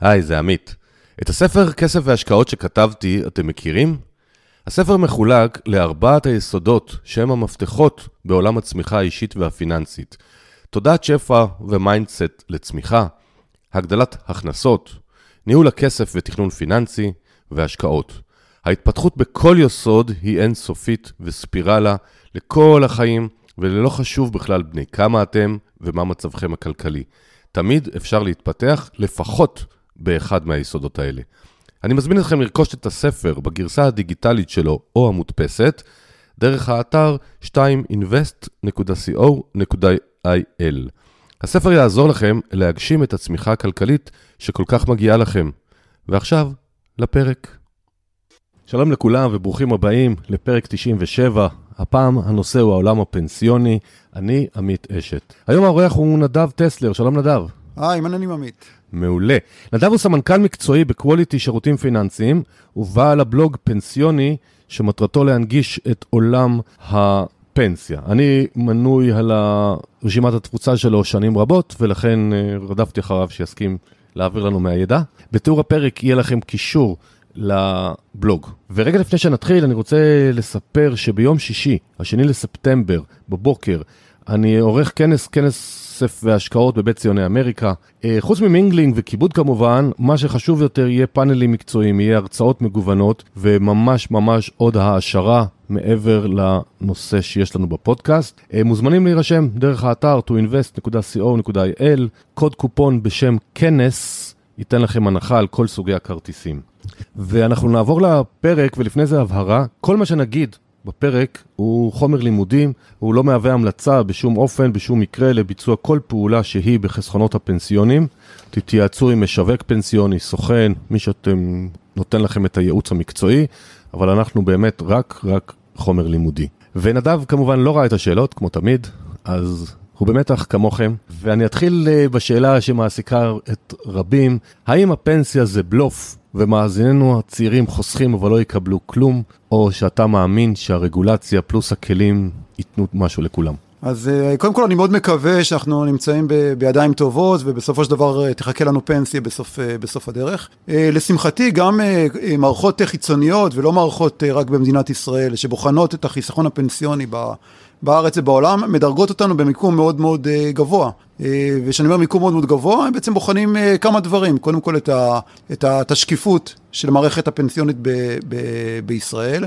היי, זה עמית. את הספר כסף והשקעות שכתבתי, אתם מכירים? הספר מחולק לארבעת היסודות שהם המפתחות בעולם הצמיחה האישית והפיננסית. תודעת שפע ו mindset לצמיחה, הגדלת הכנסות, ניהול הכסף ותכנון פיננסי והשקעות. ההתפתחות בכל יסוד היא אינסופית וספירלה לכל החיים, ולא חשוב בכלל בני כמה אתם ומה מצבכם הכלכלי. תמיד אפשר להתפתח לפחות באחד מהיסודות האלה. אני מזמין אתכם לרכוש את הספר בגרסה הדיגיטלית שלו או המודפסת, דרך האתר 2invest.co.il. הספר יעזור לכם להגשים את הצמיחה הכלכלית שכל כך מגיעה לכם. ועכשיו, לפרק. שלום לכולם וברוכים הבאים לפרק 97. הפעם הנושא הוא העולם הפנסיוני. אני עמית אשת. היום האורח הוא נדב טסלר, שלום נדב. היי, מה העניינים עמית? מעולה. נדב הוא סמנכ"ל מקצועי בקווליטי שירותים פיננסיים, ובעל הבלוג פנסיוני, שמטרתו להנגיש את עולם הפנסיה. אני מנוי על רשימת התפוצה שלו שנים רבות, ולכן אה, רדפתי אחריו שיסכים להעביר לנו מהידע. בתיאור הפרק יהיה לכם קישור לבלוג. ורגע לפני שנתחיל, אני רוצה לספר שביום שישי, השני לספטמבר, בבוקר, אני עורך כנס, כנס כסף והשקעות בבית ציוני אמריקה. אה, חוץ ממינגלינג וכיבוד כמובן, מה שחשוב יותר יהיה פאנלים מקצועיים, יהיה הרצאות מגוונות וממש ממש עוד העשרה מעבר לנושא שיש לנו בפודקאסט. אה, מוזמנים להירשם דרך האתר toinvest.co.il, קוד קופון בשם כנס ייתן לכם הנחה על כל סוגי הכרטיסים. ואנחנו נעבור לפרק, ולפני זה הבהרה, כל מה שנגיד בפרק הוא חומר לימודים, הוא לא מהווה המלצה בשום אופן, בשום מקרה, לביצוע כל פעולה שהיא בחסכונות הפנסיונים. תתייעצו עם משווק פנסיוני, סוכן, מי שאתם נותן לכם את הייעוץ המקצועי, אבל אנחנו באמת רק, רק חומר לימודי. ונדב כמובן לא ראה את השאלות, כמו תמיד, אז הוא במתח כמוכם, ואני אתחיל אה, בשאלה שמעסיקה את רבים, האם הפנסיה זה בלוף ומאזיננו הצעירים חוסכים אבל לא יקבלו כלום, או שאתה מאמין שהרגולציה פלוס הכלים ייתנו משהו לכולם? אז אה, קודם כל אני מאוד מקווה שאנחנו נמצאים ב, בידיים טובות ובסופו של דבר אה, תחכה לנו פנסיה בסוף, בסוף הדרך. לשמחתי גם מערכות חיצוניות ולא מערכות רק במדינת ישראל שבוחנות את החיסכון הפנסיוני בארץ ובעולם, מדרגות אותנו במיקום מאוד מאוד uh, גבוה. Uh, וכשאני אומר מיקום מאוד מאוד גבוה, הם בעצם בוחנים uh, כמה דברים. קודם כל את, ה, את, ה, את השקיפות של המערכת הפנסיונית ב, ב, בישראל,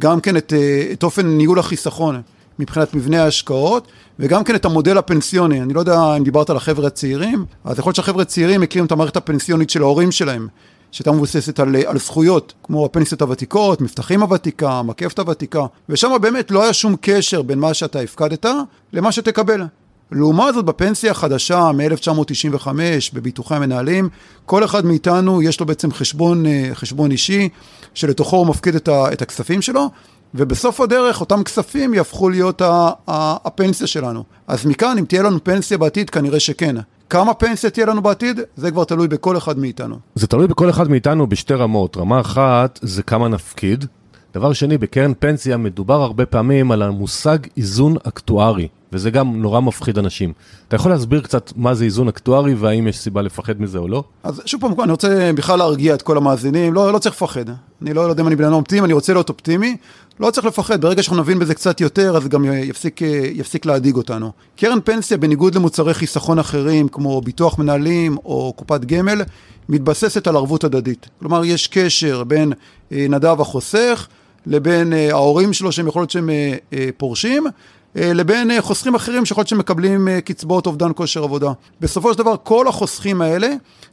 גם כן את, את אופן ניהול החיסכון מבחינת מבנה ההשקעות, וגם כן את המודל הפנסיוני. אני לא יודע אם דיברת על החבר'ה הצעירים, אז יכול להיות שהחבר'ה הצעירים מכירים את המערכת הפנסיונית של ההורים שלהם. שהייתה מבוססת על, על זכויות, כמו הפנסיות הוותיקות, מבטחים הוותיקה, מקפת הוותיקה, ושם באמת לא היה שום קשר בין מה שאתה הפקדת למה שתקבל. לעומת זאת, בפנסיה החדשה מ-1995, בביטוחי המנהלים, כל אחד מאיתנו יש לו בעצם חשבון, אה, חשבון אישי, שלתוכו הוא מפקיד את, ה, את הכספים שלו, ובסוף הדרך אותם כספים יהפכו להיות הפנסיה שלנו. אז מכאן, אם תהיה לנו פנסיה בעתיד, כנראה שכן. כמה פנסיה תהיה לנו בעתיד? זה כבר תלוי בכל אחד מאיתנו. זה תלוי בכל אחד מאיתנו בשתי רמות. רמה אחת זה כמה נפקיד. דבר שני, בקרן פנסיה מדובר הרבה פעמים על המושג איזון אקטוארי, וזה גם נורא מפחיד אנשים. אתה יכול להסביר קצת מה זה איזון אקטוארי והאם יש סיבה לפחד מזה או לא? אז שוב פעם, אני רוצה בכלל להרגיע את כל המאזינים, לא, לא צריך לפחד. אני לא יודע אם אני בן אדם אופטימי, אני רוצה להיות אופטימי. לא צריך לפחד, ברגע שאנחנו נבין בזה קצת יותר, אז גם יפסיק, יפסיק להדאיג אותנו. קרן פנסיה, בניגוד למוצרי חיסכון אחרים, כמו ביטוח מנהלים או קופת גמל, מתבססת על ערבות הדדית. כלומר, יש קשר בין אה, נדב החוסך לבין אה, ההורים שלו, שהם יכול להיות שהם אה, פורשים, לבין חוסכים אחרים שיכול להיות שהם מקבלים קצבאות אובדן כושר עבודה. בסופו של דבר, כל החוסכים האלה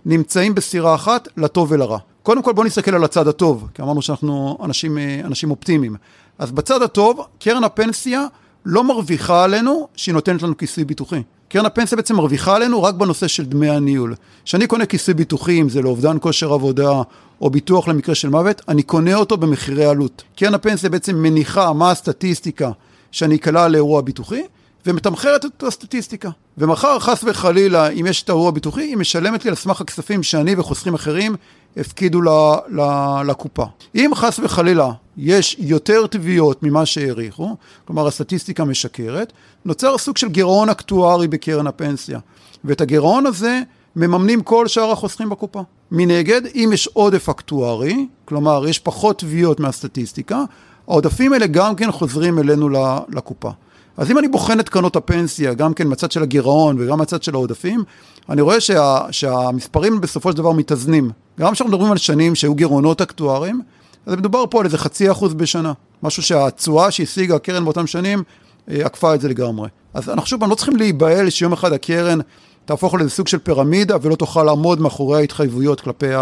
נמצאים בסירה אחת, לטוב ולרע. קודם כל בואו נסתכל על הצד הטוב, כי אמרנו שאנחנו אנשים, אנשים אופטימיים. אז בצד הטוב, קרן הפנסיה לא מרוויחה עלינו שהיא נותנת לנו כיסוי ביטוחי. קרן הפנסיה בעצם מרוויחה עלינו רק בנושא של דמי הניהול. כשאני קונה כיסוי ביטוחי, אם זה לאובדן כושר עבודה או ביטוח למקרה של מוות, אני קונה אותו במחירי עלות. קרן הפנסיה בעצם מניחה מה הסטטיסטיקה שאני אקלע לאירוע ביטוחי, ומתמחרת את הסטטיסטיקה. ומחר, חס וחלילה, אם יש את האירוע הביטוחי, היא משלמת לי על סמך הכספים שאני וחוסכים אחרים הפקידו ל, ל, לקופה. אם חס וחלילה יש יותר תביעות ממה שהעריכו, כלומר הסטטיסטיקה משקרת, נוצר סוג של גירעון אקטוארי בקרן הפנסיה. ואת הגירעון הזה מממנים כל שאר החוסכים בקופה. מנגד, אם יש עודף אקטוארי, כלומר יש פחות תביעות מהסטטיסטיקה, העודפים האלה גם כן חוזרים אלינו לקופה. אז אם אני בוחן את קרנות הפנסיה, גם כן מצד של הגירעון וגם מצד של העודפים, אני רואה שה, שהמספרים בסופו של דבר מתאזנים. גם כשאנחנו מדברים על שנים שהיו גירעונות אקטואריים, אז מדובר פה על איזה חצי אחוז בשנה. משהו שהתשואה שהשיגה הקרן באותם שנים, אה, עקפה את זה לגמרי. אז אנחנו שוב לא צריכים להיבהל שיום אחד הקרן תהפוך לאיזה סוג של פירמידה ולא תוכל לעמוד מאחורי ההתחייבויות כלפי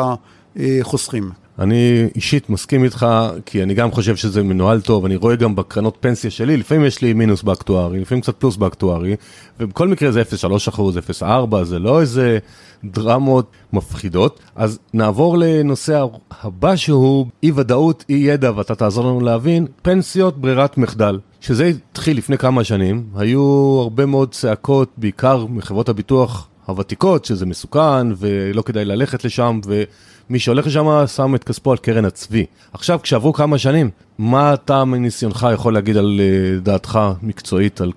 החוסכים. אני אישית מסכים איתך, כי אני גם חושב שזה מנוהל טוב, אני רואה גם בקרנות פנסיה שלי, לפעמים יש לי מינוס באקטוארי, לפעמים קצת פלוס באקטוארי, ובכל מקרה זה 0.3 אחוז, 0.4, זה לא איזה דרמות מפחידות. אז נעבור לנושא הבא שהוא אי ודאות, אי ידע, ואתה תעזור לנו להבין, פנסיות ברירת מחדל. שזה התחיל לפני כמה שנים, היו הרבה מאוד צעקות, בעיקר מחברות הביטוח הוותיקות, שזה מסוכן ולא כדאי ללכת לשם, ומי שהולך לשם שם את כספו על קרן הצבי. עכשיו, כשעברו כמה שנים, מה אתה מניסיונך יכול להגיד על אה, דעתך מקצועית על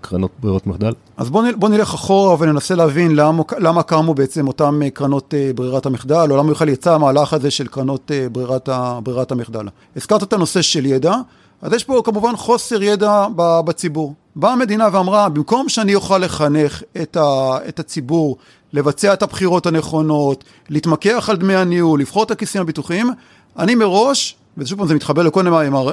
קרנות ברירות מחדל? אז בוא, בוא נלך אחורה וננסה להבין למה, למה קמו בעצם אותן אה, קרנות אה, ברירת המחדל, או למה בכלל יצא המהלך הזה של קרנות ברירת, ברירת המחדל. הזכרת את הנושא של ידע, אז יש פה כמובן חוסר ידע בציבור. באה המדינה ואמרה, במקום שאני אוכל לחנך את, הציבור, לבצע את הבחירות הנכונות, להתמקח על דמי הניהול, לבחור את הכיסים הביטוחיים, אני מראש, ושוב פעם זה מתחבר לכל מיני אה,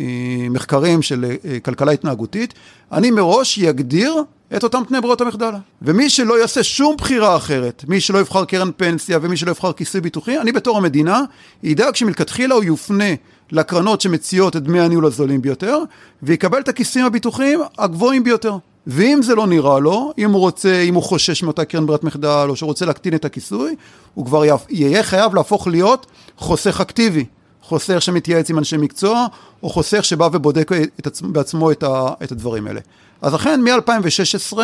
אה, מחקרים של אה, כלכלה התנהגותית, אני מראש יגדיר את אותם תנאי ברירות המחדל. ומי שלא יעשה שום בחירה אחרת, מי שלא יבחר קרן פנסיה ומי שלא יבחר כיסוי ביטוחי, אני בתור המדינה ידאג שמלכתחילה הוא יופנה לקרנות שמציעות את דמי הניהול הזולים ביותר, ויקבל את הכיסים הביטוחיים הגבוהים ביותר. ואם זה לא נראה לו, אם הוא רוצה, אם הוא חושש מאותה קרן ברירת מחדל, או שרוצה להקטין את הכיסוי, הוא כבר יהיה חייב להפוך להיות חוסך אקטיבי. חוסך שמתייעץ עם אנשי מקצוע, או חוסך שבא ובודק את עצמו, בעצמו את, ה, את הדברים האלה. אז אכן, מ-2016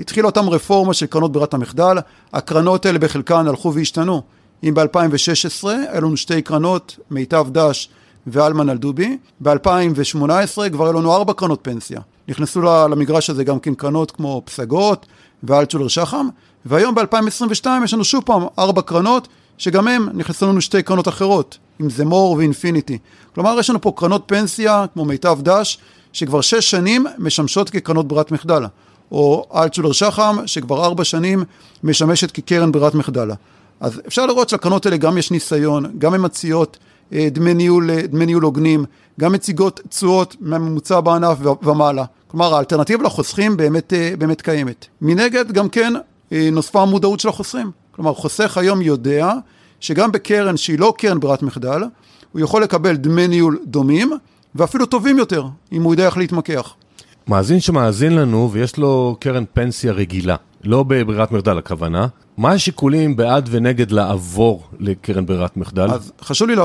התחילה אותם רפורמה של קרנות ברירת המחדל, הקרנות האלה בחלקן הלכו והשתנו. אם ב-2016 היו לנו שתי קרנות, מיטב דש ואלמן אלדובי, ב-2018 כבר היו לנו ארבע קרנות פנסיה. נכנסו למגרש הזה גם כן קרנות כמו פסגות ואלטשולר שחם, והיום ב-2022 יש לנו שוב פעם ארבע קרנות, שגם הם נכנסו לנו שתי קרנות אחרות, אם זה מור ואינפיניטי. כלומר, יש לנו פה קרנות פנסיה, כמו מיטב דש, שכבר שש שנים משמשות כקרנות ברירת מחדל, או אלטשולר שחם, שכבר ארבע שנים משמשת כקרן ברירת מחדל. אז אפשר לראות שלקרנות האלה גם יש ניסיון, גם הן מציעות דמי ניהול, אה, דמי ניהול הוגנים, גם מציגות תשואות מהממוצע בענף ומעלה. כלומר, האלטרנטיבה לחוסכים באמת, אה, באמת קיימת. מנגד, גם כן נוספה המודעות של החוסכים. כלומר, חוסך היום יודע שגם בקרן שהיא לא קרן ברירת מחדל, הוא יכול לקבל דמי ניהול דומים, ואפילו טובים יותר, אם הוא יודע איך להתמקח. מאזין שמאזין לנו ויש לו קרן פנסיה רגילה, לא בברירת מחדל הכוונה, מה השיקולים בעד ונגד לעבור לקרן ברירת מחדל? אז חשוב לי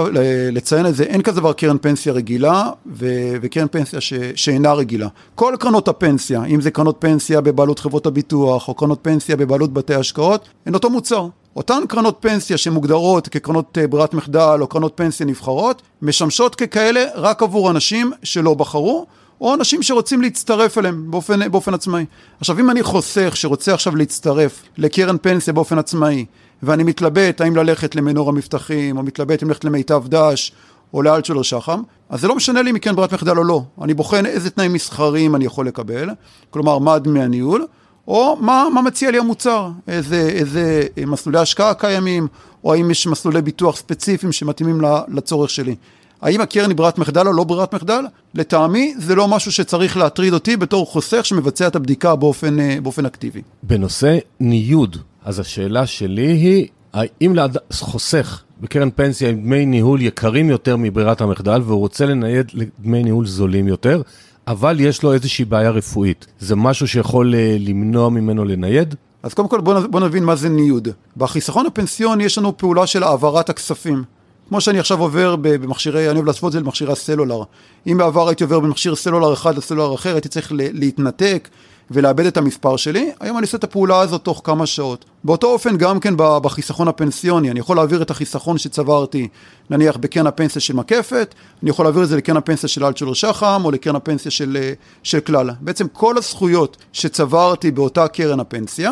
לציין את זה, אין כזה דבר קרן פנסיה רגילה ו- וקרן פנסיה ש- שאינה רגילה. כל קרנות הפנסיה, אם זה קרנות פנסיה בבעלות חברות הביטוח או קרנות פנסיה בבעלות בתי השקעות, הן אותו מוצר. אותן קרנות פנסיה שמוגדרות כקרנות אה, ברירת מחדל או קרנות פנסיה נבחרות, משמשות ככאלה רק עבור אנשים שלא בחרו. או אנשים שרוצים להצטרף אליהם באופן, באופן עצמאי. עכשיו, אם אני חוסך שרוצה עכשיו להצטרף לקרן פנסיה באופן עצמאי, ואני מתלבט האם ללכת למנור המבטחים, או מתלבט אם ללכת למיטב דש, או לאלטשולר שחם, אז זה לא משנה לי אם כן ברירת מחדל או לא. אני בוחן איזה תנאים מסחריים אני יכול לקבל, כלומר, מה דמי הניהול, או מה, מה מציע לי המוצר, איזה, איזה מסלולי השקעה קיימים, או האם יש מסלולי ביטוח ספציפיים שמתאימים לצורך שלי. האם הקרן היא ברירת מחדל או לא ברירת מחדל? לטעמי זה לא משהו שצריך להטריד אותי בתור חוסך שמבצע את הבדיקה באופן, אה, באופן אקטיבי. בנושא ניוד, אז השאלה שלי היא, האם חוסך בקרן פנסיה עם דמי ניהול יקרים יותר מברירת המחדל והוא רוצה לנייד לדמי ניהול זולים יותר, אבל יש לו איזושהי בעיה רפואית, זה משהו שיכול אה, למנוע ממנו לנייד? אז קודם כל בוא, בוא נבין מה זה ניוד. בחיסכון הפנסיוני יש לנו פעולה של העברת הכספים. כמו שאני עכשיו עובר במכשירי, אני אוהב לעשות את זה במכשירי הסלולר. אם בעבר הייתי עובר במכשיר סלולר אחד לסלולר אחר, הייתי צריך להתנתק ולאבד את המספר שלי, היום אני עושה את הפעולה הזאת תוך כמה שעות. באותו אופן גם כן בחיסכון הפנסיוני, אני יכול להעביר את החיסכון שצברתי, נניח בקרן הפנסיה של מקפת, אני יכול להעביר את זה לקרן הפנסיה של אלטשולר שחם או לקרן הפנסיה של, של כלל. בעצם כל הזכויות שצברתי באותה קרן הפנסיה,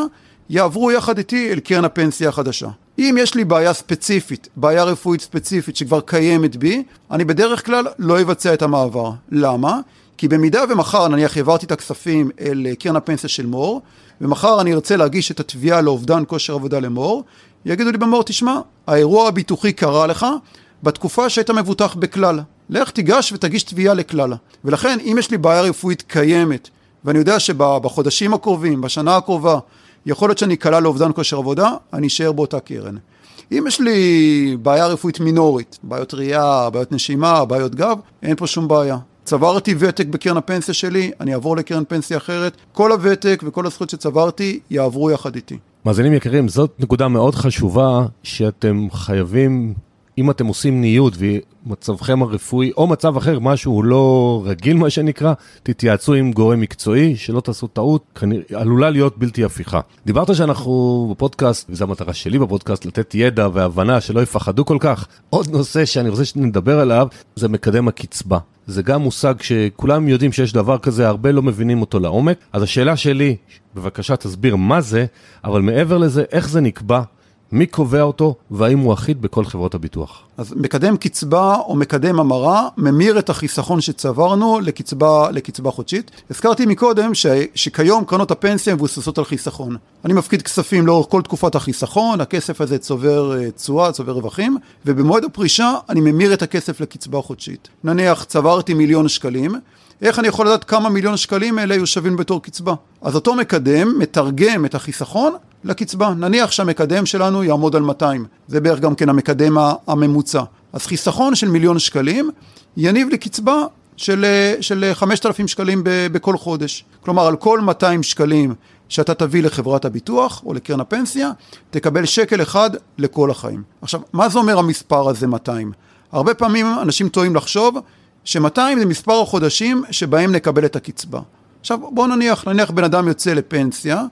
יעברו יחד איתי אל קרן הפנסיה החדשה. אם יש לי בעיה ספציפית, בעיה רפואית ספציפית שכבר קיימת בי, אני בדרך כלל לא אבצע את המעבר. למה? כי במידה ומחר נניח העברתי את הכספים אל קרן הפנסיה של מור, ומחר אני ארצה להגיש את התביעה לאובדן כושר עבודה למור, יגידו לי במור, תשמע, האירוע הביטוחי קרה לך בתקופה שהיית מבוטח בכלל. לך תיגש ותגיש תביעה לכלל. ולכן, אם יש לי בעיה רפואית קיימת, ואני יודע שבחודשים הקרובים, בשנה הקרובה, יכול להיות שאני אקלע לאובדן כושר עבודה, אני אשאר באותה קרן. אם יש לי בעיה רפואית מינורית, בעיות ראייה, בעיות נשימה, בעיות גב, אין פה שום בעיה. צברתי ותק בקרן הפנסיה שלי, אני אעבור לקרן פנסיה אחרת, כל הוותק וכל הזכויות שצברתי יעברו יחד איתי. מאזינים יקרים, זאת נקודה מאוד חשובה שאתם חייבים אם אתם עושים ניוד ומצבכם הרפואי, או מצב אחר, משהו לא רגיל מה שנקרא, תתייעצו עם גורם מקצועי, שלא תעשו טעות, כנראה עלולה להיות בלתי הפיכה. דיברת שאנחנו בפודקאסט, וזו המטרה שלי בפודקאסט, לתת ידע והבנה שלא יפחדו כל כך. עוד נושא שאני רוצה שנדבר עליו, זה מקדם הקצבה. זה גם מושג שכולם יודעים שיש דבר כזה, הרבה לא מבינים אותו לעומק. אז השאלה שלי, בבקשה תסביר מה זה, אבל מעבר לזה, איך זה נקבע? מי קובע אותו והאם הוא אחיד בכל חברות הביטוח? אז מקדם קצבה או מקדם המרה ממיר את החיסכון שצברנו לקצבה, לקצבה חודשית. הזכרתי מקודם ש, שכיום קרנות הפנסיה מבוססות על חיסכון. אני מפקיד כספים לאורך כל תקופת החיסכון, הכסף הזה צובר אה, תשואה, צובר רווחים, ובמועד הפרישה אני ממיר את הכסף לקצבה חודשית. נניח צברתי מיליון שקלים, איך אני יכול לדעת כמה מיליון שקלים אלה יהיו שווים בתור קצבה? אז אותו מקדם מתרגם את החיסכון לקצבה. נניח שהמקדם שלנו יעמוד על 200, זה בערך גם כן המקדם הממוצע. אז חיסכון של מיליון שקלים יניב לי קצבה של, של 5,000 שקלים בכל חודש. כלומר, על כל 200 שקלים שאתה תביא לחברת הביטוח או לקרן הפנסיה, תקבל שקל אחד לכל החיים. עכשיו, מה זה אומר המספר הזה 200? הרבה פעמים אנשים טועים לחשוב ש-200 זה מספר החודשים שבהם נקבל את הקצבה. עכשיו בואו נניח, נניח בן אדם יוצא לפנסיה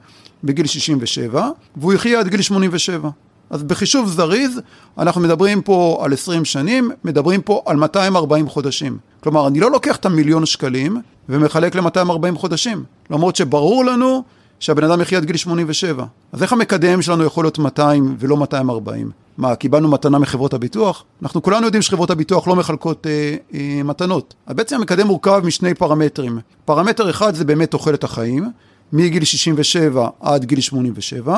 בגיל 67 והוא יחיה עד גיל 87. אז בחישוב זריז אנחנו מדברים פה על 20 שנים, מדברים פה על 240 חודשים. כלומר, אני לא לוקח את המיליון שקלים ומחלק ל-240 חודשים, למרות שברור לנו שהבן אדם יחיה עד גיל 87. אז איך המקדם שלנו יכול להיות 200 ולא 240? מה, קיבלנו מתנה מחברות הביטוח? אנחנו כולנו יודעים שחברות הביטוח לא מחלקות אה, אה, מתנות. אז בעצם המקדם מורכב משני פרמטרים. פרמטר אחד זה באמת תוחלת החיים, מגיל 67 עד גיל 87,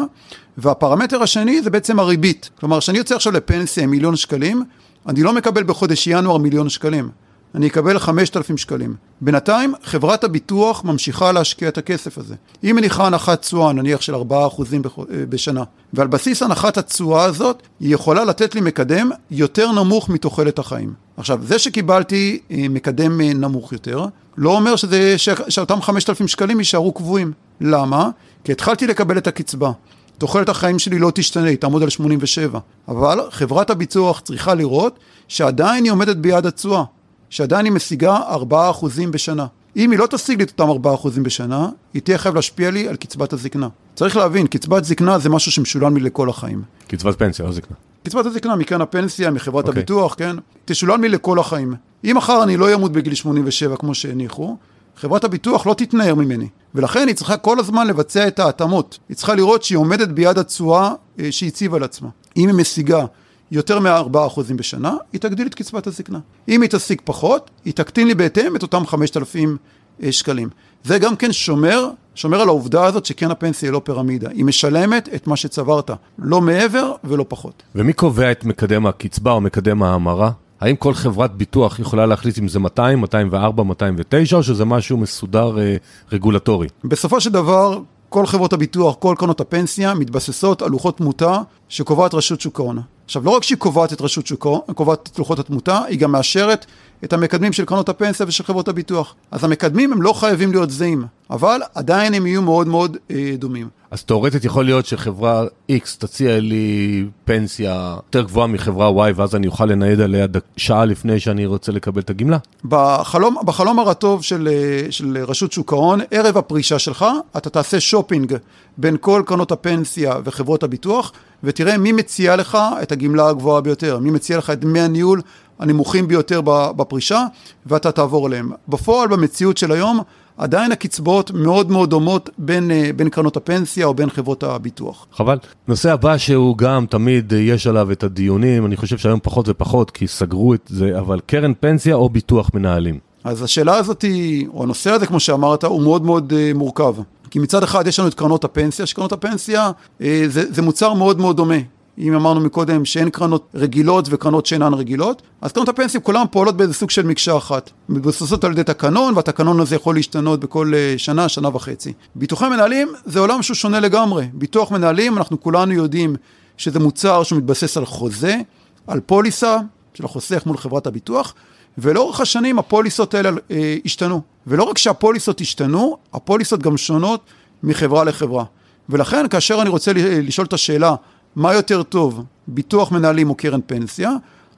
והפרמטר השני זה בעצם הריבית. כלומר, כשאני יוצא עכשיו לפנסיה עם מיליון שקלים, אני לא מקבל בחודש ינואר מיליון שקלים. אני אקבל 5,000 שקלים. בינתיים, חברת הביטוח ממשיכה להשקיע את הכסף הזה. היא מניחה הנחת תשואה, נניח של 4% אה, בשנה, ועל בסיס הנחת התשואה הזאת, היא יכולה לתת לי מקדם יותר נמוך מתוחלת החיים. עכשיו, זה שקיבלתי אה, מקדם אה, נמוך יותר, לא אומר שזה, ש... שאותם 5,000 שקלים יישארו קבועים. למה? כי התחלתי לקבל את הקצבה. תוחלת החיים שלי לא תשתנה, היא תעמוד על 87. אבל חברת הביטוח צריכה לראות שעדיין היא עומדת ביעד התשואה. שעדיין היא משיגה 4% בשנה. אם היא לא תשיג לי את אותם 4% בשנה, היא תהיה חייב להשפיע לי על קצבת הזקנה. צריך להבין, קצבת זקנה זה משהו שמשולם לי לכל החיים. קצבת פנסיה, לא זקנה. קצבת הזקנה מקרן הפנסיה, מחברת okay. אוקיי. הביטוח, כן? תשולם לי לכל החיים. אם מחר אני לא אמות בגיל 87 כמו שהניחו, חברת הביטוח לא תתנער ממני. ולכן היא צריכה כל הזמן לבצע את ההתאמות. היא צריכה לראות שהיא עומדת ביד התשואה אה, שהיא הציבה לעצמה. אם היא משיגה יותר מ-4% בשנה, היא תגדיל את קצבת הזקנה. אם היא תשיג פחות, היא תקטין לי בהתאם את אותם 5,000 אה, שקלים. זה גם כן שומר, שומר על העובדה הזאת שכן הפנסיה היא לא פירמידה. היא משלמת את מה שצברת, לא מעבר ולא פחות. ומי קובע את מקדם הקצבה או מקדם ההמרה? האם כל חברת ביטוח יכולה להחליט אם זה 200, 204, 209, או שזה משהו מסודר אה, רגולטורי? בסופו של דבר, כל חברות הביטוח, כל קרנות הפנסיה, מתבססות על לוחות תמותה שקובעת רשות שוק ההון. עכשיו, לא רק שהיא קובעת את רשות שוק ההון, קובעת את לוחות התמותה, היא גם מאשרת את המקדמים של קרנות הפנסיה ושל חברות הביטוח. אז המקדמים הם לא חייבים להיות זהים, אבל עדיין הם יהיו מאוד מאוד אה, דומים. אז תאורטית יכול להיות שחברה X תציע לי פנסיה יותר גבוהה מחברה Y, ואז אני אוכל לנייד עליה שעה לפני שאני רוצה לקבל את הגמלה? בחלום, בחלום הרטוב של, אה, של רשות שוק ההון, ערב הפרישה שלך, אתה תעשה שופינג בין כל קרנות הפנסיה וחברות הביטוח, ותראה מי מציע לך את הגמלה הגבוהה ביותר, מי מציע לך את דמי הניהול הנמוכים ביותר בפרישה, ואתה תעבור אליהם. בפועל, במציאות של היום, עדיין הקצבאות מאוד מאוד דומות בין, אה, בין קרנות הפנסיה או בין חברות הביטוח. חבל. נושא הבא שהוא גם תמיד יש עליו את הדיונים, אני חושב שהיום פחות ופחות כי סגרו את זה, אבל קרן פנסיה או ביטוח מנהלים? אז השאלה הזאת או הנושא הזה כמו שאמרת, הוא מאוד מאוד uh, מורכב. כי מצד אחד יש לנו את קרנות הפנסיה, שקרנות הפנסיה זה, זה מוצר מאוד מאוד דומה. אם אמרנו מקודם שאין קרנות רגילות וקרנות שאינן רגילות, אז קרנות הפנסיה כולן פועלות באיזה סוג של מקשה אחת. מבוססות על ידי תקנון, והתקנון הזה יכול להשתנות בכל uh, שנה, שנה וחצי. ביטוחי מנהלים זה עולם שהוא שונה לגמרי. ביטוח מנהלים, אנחנו כולנו יודעים שזה מוצר שמתבסס על חוזה, על פוליסה של החוסך מול חברת הביטוח, ולאורך השנים הפוליסות האלה אה, השתנו. ולא רק שהפוליסות השתנו, הפוליסות גם שונות מחברה לחברה. ולכן כאשר אני רוצה לשאול את השאלה מה יותר טוב, ביטוח מנהלים או קרן פנסיה,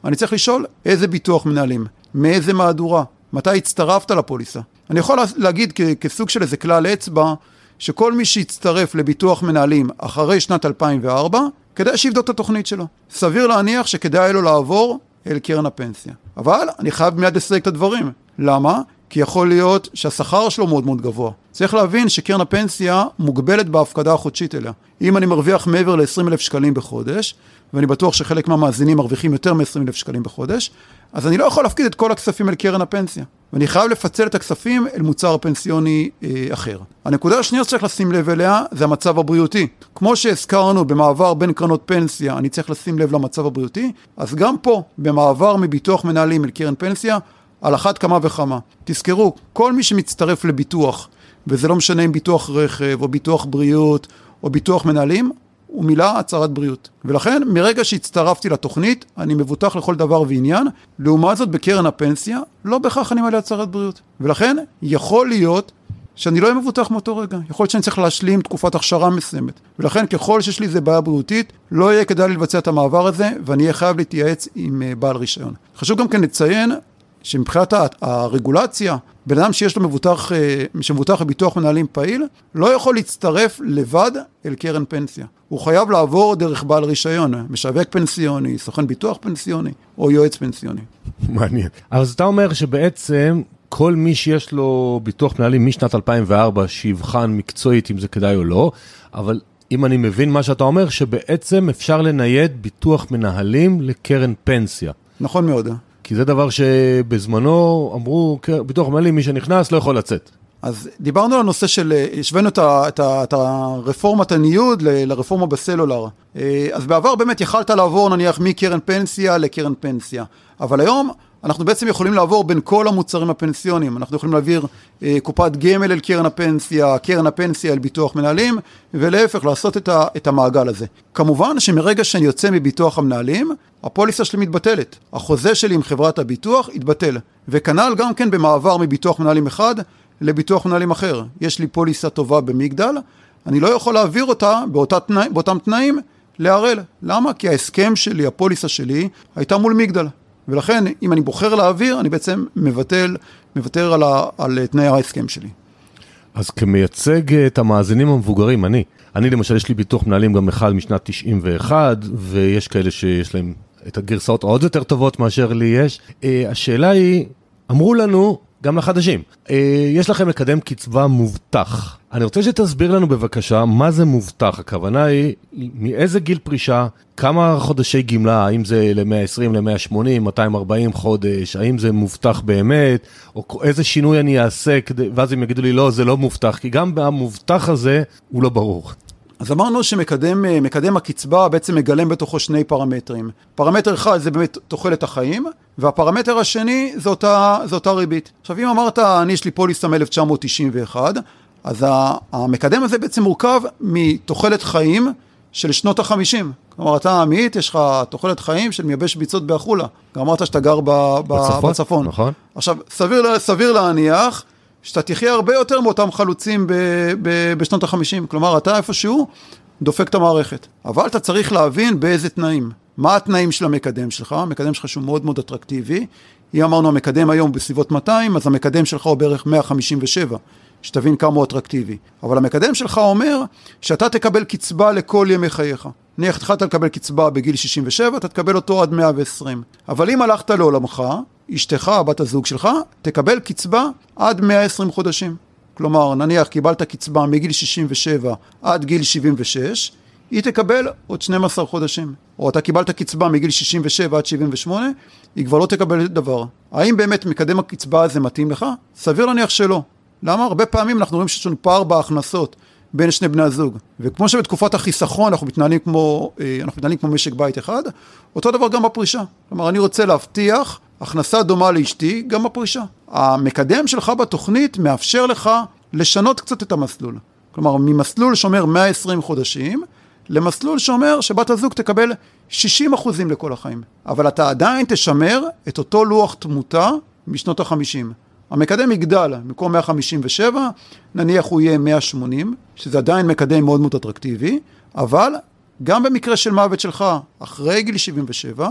אני צריך לשאול איזה ביטוח מנהלים, מאיזה מהדורה, מתי הצטרפת לפוליסה. אני יכול להגיד כ- כסוג של איזה כלל אצבע, שכל מי שהצטרף לביטוח מנהלים אחרי שנת 2004, כדאי שיבדוק את התוכנית שלו. סביר להניח שכדאי לו לעבור אל קרן הפנסיה. אבל אני חייב מיד לסייג את הדברים. למה? כי יכול להיות שהשכר שלו מאוד מאוד גבוה. צריך להבין שקרן הפנסיה מוגבלת בהפקדה החודשית אליה. אם אני מרוויח מעבר ל-20 אלף שקלים בחודש, ואני בטוח שחלק מהמאזינים מרוויחים יותר מ-20 אלף שקלים בחודש, אז אני לא יכול להפקיד את כל הכספים אל קרן הפנסיה. ואני חייב לפצל את הכספים אל מוצר פנסיוני אה, אחר. הנקודה השנייה שצריך לשים לב אליה זה המצב הבריאותי. כמו שהזכרנו במעבר בין קרנות פנסיה, אני צריך לשים לב למצב הבריאותי, אז גם פה, במעבר מביטוח מנהלים אל קרן פנסיה, על אחת כמה וכמה. תזכרו, כל מי שמצטרף לביטוח, וזה לא משנה אם ביטוח רכב, או ביטוח בריאות, או ביטוח מנהלים, הוא מילא הצהרת בריאות. ולכן, מרגע שהצטרפתי לתוכנית, אני מבוטח לכל דבר ועניין. לעומת זאת, בקרן הפנסיה, לא בהכרח אני מילא הצהרת בריאות. ולכן, יכול להיות שאני לא אהיה מבוטח מאותו רגע. יכול להיות שאני צריך להשלים תקופת הכשרה מסוימת. ולכן, ככל שיש לי איזה בעיה בריאותית, לא יהיה כדאי לבצע את המעבר הזה, ואני אהיה חייב להתייעץ עם אה, בעל רישיון. חשוב גם כן לציין שמבחינת הרגולציה, בן אדם שיש לו מבוטח, אה, שמבוטח בביטוח מנהלים פעיל, לא יכול להצטרף לבד אל קרן פנסיה. הוא חייב לעבור דרך בעל רישיון, משווק פנסיוני, סוכן ביטוח פנסיוני או יועץ פנסיוני. מעניין. אז אתה אומר שבעצם כל מי שיש לו ביטוח מנהלים משנת 2004, שיבחן מקצועית אם זה כדאי או לא, אבל אם אני מבין מה שאתה אומר, שבעצם אפשר לנייד ביטוח מנהלים לקרן פנסיה. נכון מאוד. כי זה דבר שבזמנו אמרו, ביטוח מנהלים, מי שנכנס לא יכול לצאת. אז דיברנו על הנושא של, השווינו את, את, את הרפורמת הניוד ל, לרפורמה בסלולר. אה, אז בעבר באמת יכלת לעבור נניח מקרן פנסיה לקרן פנסיה. אבל היום אנחנו בעצם יכולים לעבור בין כל המוצרים הפנסיוניים. אנחנו יכולים להעביר אה, קופת גמל אל קרן הפנסיה, קרן הפנסיה אל ביטוח מנהלים, ולהפך, לעשות את, ה, את המעגל הזה. כמובן שמרגע שאני יוצא מביטוח המנהלים, הפוליסה שלי מתבטלת. החוזה שלי עם חברת הביטוח יתבטל. וכנ"ל גם כן במעבר מביטוח מנהלים אחד לביטוח מנהלים אחר. יש לי פוליסה טובה במגדל, אני לא יכול להעביר אותה תנא, באותם תנאים להראל. למה? כי ההסכם שלי, הפוליסה שלי, הייתה מול מגדל. ולכן, אם אני בוחר להעביר, אני בעצם מבטל, מוותר על, על תנאי ההסכם שלי. אז כמייצג את המאזינים המבוגרים, אני, אני למשל יש לי ביטוח מנהלים גם אחד משנת 91, ויש כאלה שיש להם את הגרסאות העוד יותר טובות מאשר לי יש. Uh, השאלה היא, אמרו לנו, גם לחדשים, uh, יש לכם מקדם קצבה מובטח. אני רוצה שתסביר לנו בבקשה מה זה מובטח. הכוונה היא מאיזה גיל פרישה, כמה חודשי גמלה, האם זה ל-120, ל-180, 240 חודש, האם זה מובטח באמת, או איזה שינוי אני אעשה, ואז הם יגידו לי לא, זה לא מובטח, כי גם המובטח הזה הוא לא ברור. אז אמרנו שמקדם הקצבה בעצם מגלם בתוכו שני פרמטרים. פרמטר אחד זה באמת תוחלת החיים, והפרמטר השני זה אותה, זה אותה ריבית. עכשיו אם אמרת, אני יש לי פוליסה מ-1991, אז המקדם הזה בעצם מורכב מתוחלת חיים של שנות החמישים. כלומר, אתה עמית, יש לך תוחלת חיים של מייבש ביצות בעפולה. גם אמרת שאתה גר ב, ב, בצפון, בצפון. נכון. עכשיו, סביר, סביר להניח שאתה תחיה הרבה יותר מאותם חלוצים ב, ב, בשנות החמישים. כלומר, אתה איפשהו דופק את המערכת. אבל אתה צריך להבין באיזה תנאים. מה התנאים של המקדם שלך? המקדם שלך שהוא מאוד מאוד אטרקטיבי. אם אמרנו המקדם היום בסביבות 200, אז המקדם שלך הוא בערך 157. שתבין כמה הוא אטרקטיבי. אבל המקדם שלך אומר שאתה תקבל קצבה לכל ימי חייך. נניח התחלת לקבל קצבה בגיל 67, אתה תקבל אותו עד 120. אבל אם הלכת לעולמך, אשתך, בת הזוג שלך, תקבל קצבה עד 120 חודשים. כלומר, נניח קיבלת קצבה מגיל 67 עד גיל 76, היא תקבל עוד 12 חודשים. או אתה קיבלת קצבה מגיל 67 עד 78, היא כבר לא תקבל דבר. האם באמת מקדם הקצבה הזה מתאים לך? סביר להניח שלא. למה? הרבה פעמים אנחנו רואים שיש לנו פער בהכנסות בין שני בני הזוג. וכמו שבתקופת החיסכון אנחנו מתנהלים כמו, אה, אנחנו מתנהלים כמו משק בית אחד, אותו דבר גם בפרישה. כלומר, אני רוצה להבטיח הכנסה דומה לאשתי גם בפרישה. המקדם שלך בתוכנית מאפשר לך לשנות קצת את המסלול. כלומר, ממסלול שאומר 120 חודשים, למסלול שאומר שבת הזוג תקבל 60 אחוזים לכל החיים. אבל אתה עדיין תשמר את אותו לוח תמותה משנות ה-50. המקדם יגדל, במקום 157, נניח הוא יהיה 180, שזה עדיין מקדם מאוד מאוד אטרקטיבי, אבל גם במקרה של מוות שלך, אחרי גיל 77,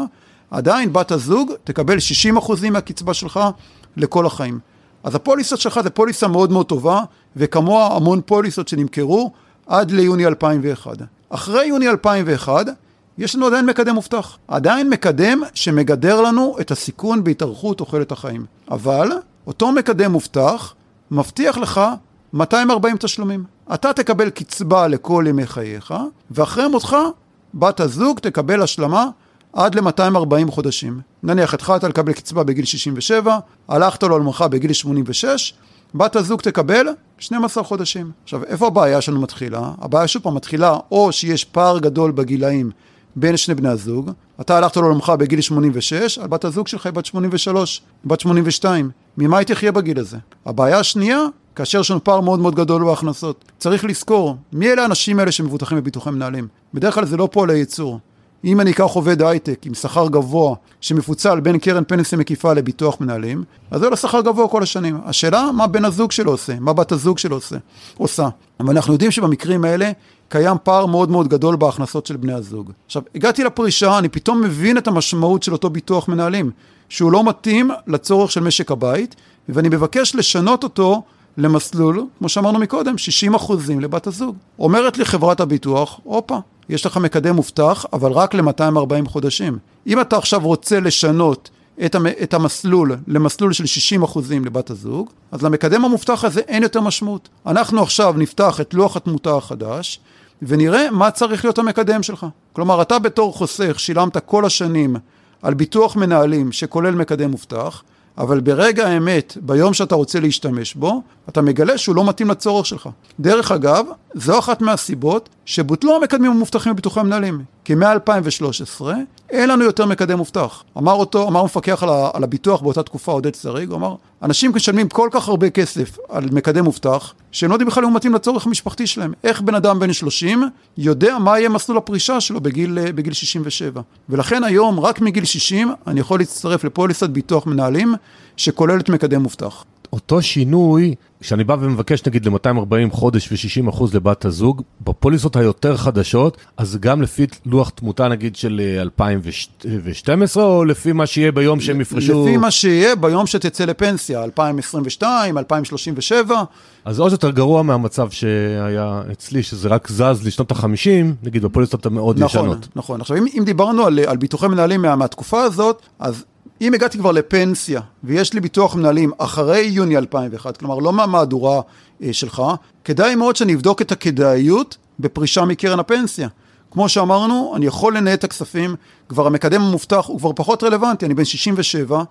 עדיין בת הזוג תקבל 60% מהקצבה שלך לכל החיים. אז הפוליסות שלך זה פוליסה מאוד מאוד טובה, וכמוה המון פוליסות שנמכרו עד ליוני 2001. אחרי יוני 2001, יש לנו עדיין מקדם מובטח. עדיין מקדם שמגדר לנו את הסיכון בהתארכות תוחלת החיים. אבל אותו מקדם מובטח מבטיח לך 240 תשלומים. אתה תקבל קצבה לכל ימי חייך, ואחרי מותך בת הזוג תקבל השלמה עד ל-240 חודשים. נניח התחלת לקבל קצבה בגיל 67, הלכת לעולמך בגיל 86, בת הזוג תקבל 12 חודשים. עכשיו, איפה הבעיה שלנו מתחילה? הבעיה שוב פעם מתחילה או שיש פער גדול בגילאים בין שני בני הזוג, אתה הלכת לעולמך בגיל 86, בת הזוג שלך היא בת 83, בת 82. ממה היא תחיה בגיל הזה? הבעיה השנייה, כאשר יש לנו פער מאוד מאוד גדול בהכנסות. צריך לזכור, מי אלה האנשים האלה שמבוטחים בביטוחי מנהלים? בדרך כלל זה לא פועלי ייצור. אם אני אקח עובד הייטק עם שכר גבוה שמפוצל בין קרן פנסיה מקיפה לביטוח מנהלים, אז זה לו שכר גבוה כל השנים. השאלה, מה בן הזוג שלו עושה? מה בת הזוג שלו עושה? עושה. אבל אנחנו יודעים שבמקרים האלה קיים פער מאוד מאוד גדול בהכנסות של בני הזוג. עכשיו, הגעתי לפרישה, אני פתאום מבין את המשמעות של אותו ביטוח מנהלים, שהוא לא מתאים לצורך של משק הבית, ואני מבקש לשנות אותו למסלול, כמו שאמרנו מקודם, 60 אחוזים לבת הזוג. אומרת לי חברת הביטוח, הופה, יש לך מקדם מובטח, אבל רק ל-240 חודשים. אם אתה עכשיו רוצה לשנות את, המ- את המסלול למסלול של 60 אחוזים לבת הזוג, אז למקדם המובטח הזה אין יותר משמעות. אנחנו עכשיו נפתח את לוח התמותה החדש, ונראה מה צריך להיות המקדם שלך. כלומר, אתה בתור חוסך שילמת כל השנים על ביטוח מנהלים שכולל מקדם מובטח, אבל ברגע האמת, ביום שאתה רוצה להשתמש בו, אתה מגלה שהוא לא מתאים לצורך שלך. דרך אגב, זו אחת מהסיבות שבוטלו המקדמים המובטחים בביטוחי המנהלים. כי מ-2013 אין לנו יותר מקדם מובטח. אמר אותו, אמר המפקח על, על הביטוח באותה תקופה, עודד שריג, הוא אמר, אנשים משלמים כל כך הרבה כסף על מקדם מובטח, שהם לא יודעים בכלל אם הוא מתאים לצורך המשפחתי שלהם. איך בן אדם בן 30 יודע מה יהיה מסלול הפרישה שלו בגיל, בגיל 67. ולכן היום, רק מגיל 60, אני יכול להצטרף לפוליסת ביטוח מנהלים שכוללת מקדם מובטח. אותו שינוי, כשאני בא ומבקש נגיד ל-240 חודש ו-60 אחוז לבת הזוג, בפוליסות היותר חדשות, אז גם לפי לוח תמותה נגיד של 2012, או לפי מה שיהיה ביום שהם יפרשו? לפי מה שיהיה ביום שתצא לפנסיה, 2022, 2037. אז עוד יותר גרוע מהמצב שהיה אצלי, שזה רק זז לשנות ה-50, נגיד בפוליסות המאוד נכון, ישנות. נכון. עכשיו, אם, אם דיברנו על, על ביטוחי מנהלים מה, מהתקופה הזאת, אז אם הגעתי כבר לפנסיה, ויש לי ביטוח מנהלים אחרי יוני 2001, כלומר לא מהמהדורה אה, שלך, כדאי מאוד שאני אבדוק את הכדאיות בפרישה מקרן הפנסיה. כמו שאמרנו, אני יכול לנהל את הכספים, כבר המקדם המובטח הוא כבר פחות רלוונטי, אני בן 67,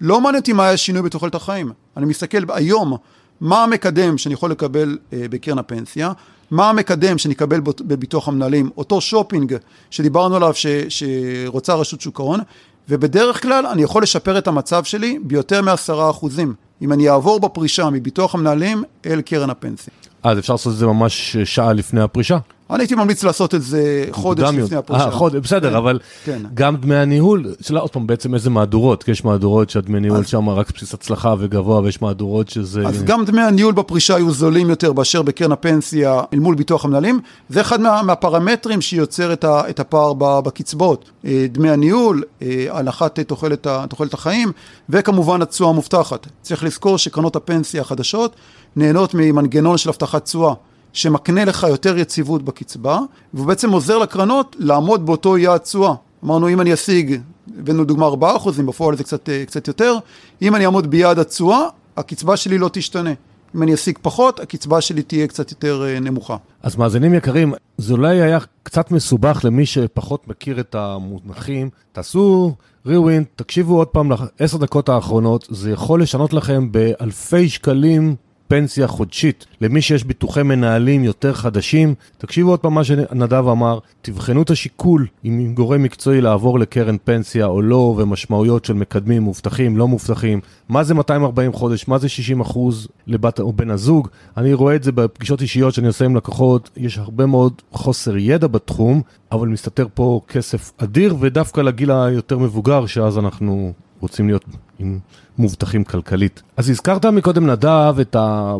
לא מעניין אותי מה היה שינוי בתוחלת החיים. אני מסתכל היום, מה המקדם שאני יכול לקבל אה, בקרן הפנסיה, מה המקדם שאני אקבל בביטוח המנהלים, אותו שופינג שדיברנו עליו ש, שרוצה רשות שוק ההון, ובדרך כלל אני יכול לשפר את המצב שלי ביותר מעשרה אחוזים, אם אני אעבור בפרישה מביטוח המנהלים אל קרן הפנסיה. אז אפשר לעשות את זה ממש שעה לפני הפרישה? אני הייתי ממליץ לעשות את זה חודש לפני הפרישה. אה, חודש, בסדר, כן, אבל כן. גם דמי הניהול, שאלה עוד פעם, בעצם איזה מהדורות, כי יש מהדורות שהדמי ניהול שם רק בסיס הצלחה וגבוה, ויש מהדורות שזה... אז גם דמי הניהול בפרישה יהיו זולים יותר באשר בקרן הפנסיה אל מול ביטוח המנהלים. זה אחד מה, מהפרמטרים שיוצר את, ה, את הפער בקצבאות. אה, דמי הניהול, אה, הנחת תוחלת, תוחלת החיים, וכמובן התשואה המובטחת. צריך לזכור שקרנות הפנסיה החדשות נהנות ממנגנון של הבטחת תשואה. שמקנה לך יותר יציבות בקצבה, והוא בעצם עוזר לקרנות לעמוד באותו יעד תשואה. אמרנו, אם אני אשיג, הבאנו דוגמה 4%, בפועל זה קצת, אה, קצת יותר, אם אני אעמוד ביעד התשואה, הקצבה שלי לא תשתנה. אם אני אשיג פחות, הקצבה שלי תהיה קצת יותר אה, נמוכה. אז מאזינים יקרים, זה אולי היה קצת מסובך למי שפחות מכיר את המונחים. תעשו rewind, תקשיבו עוד פעם לעשר דקות האחרונות, זה יכול לשנות לכם באלפי שקלים פנסיה חודשית למי שיש ביטוחי מנהלים יותר חדשים. תקשיבו עוד פעם מה שנדב אמר, תבחנו את השיקול אם גורם מקצועי לעבור לקרן פנסיה או לא, ומשמעויות של מקדמים מובטחים, לא מובטחים, מה זה 240 חודש, מה זה 60 אחוז לבת או בן הזוג. אני רואה את זה בפגישות אישיות שאני עושה עם לקוחות, יש הרבה מאוד חוסר ידע בתחום, אבל מסתתר פה כסף אדיר, ודווקא לגיל היותר מבוגר, שאז אנחנו רוצים להיות עם מובטחים כלכלית. אז הזכרת מקודם נדב את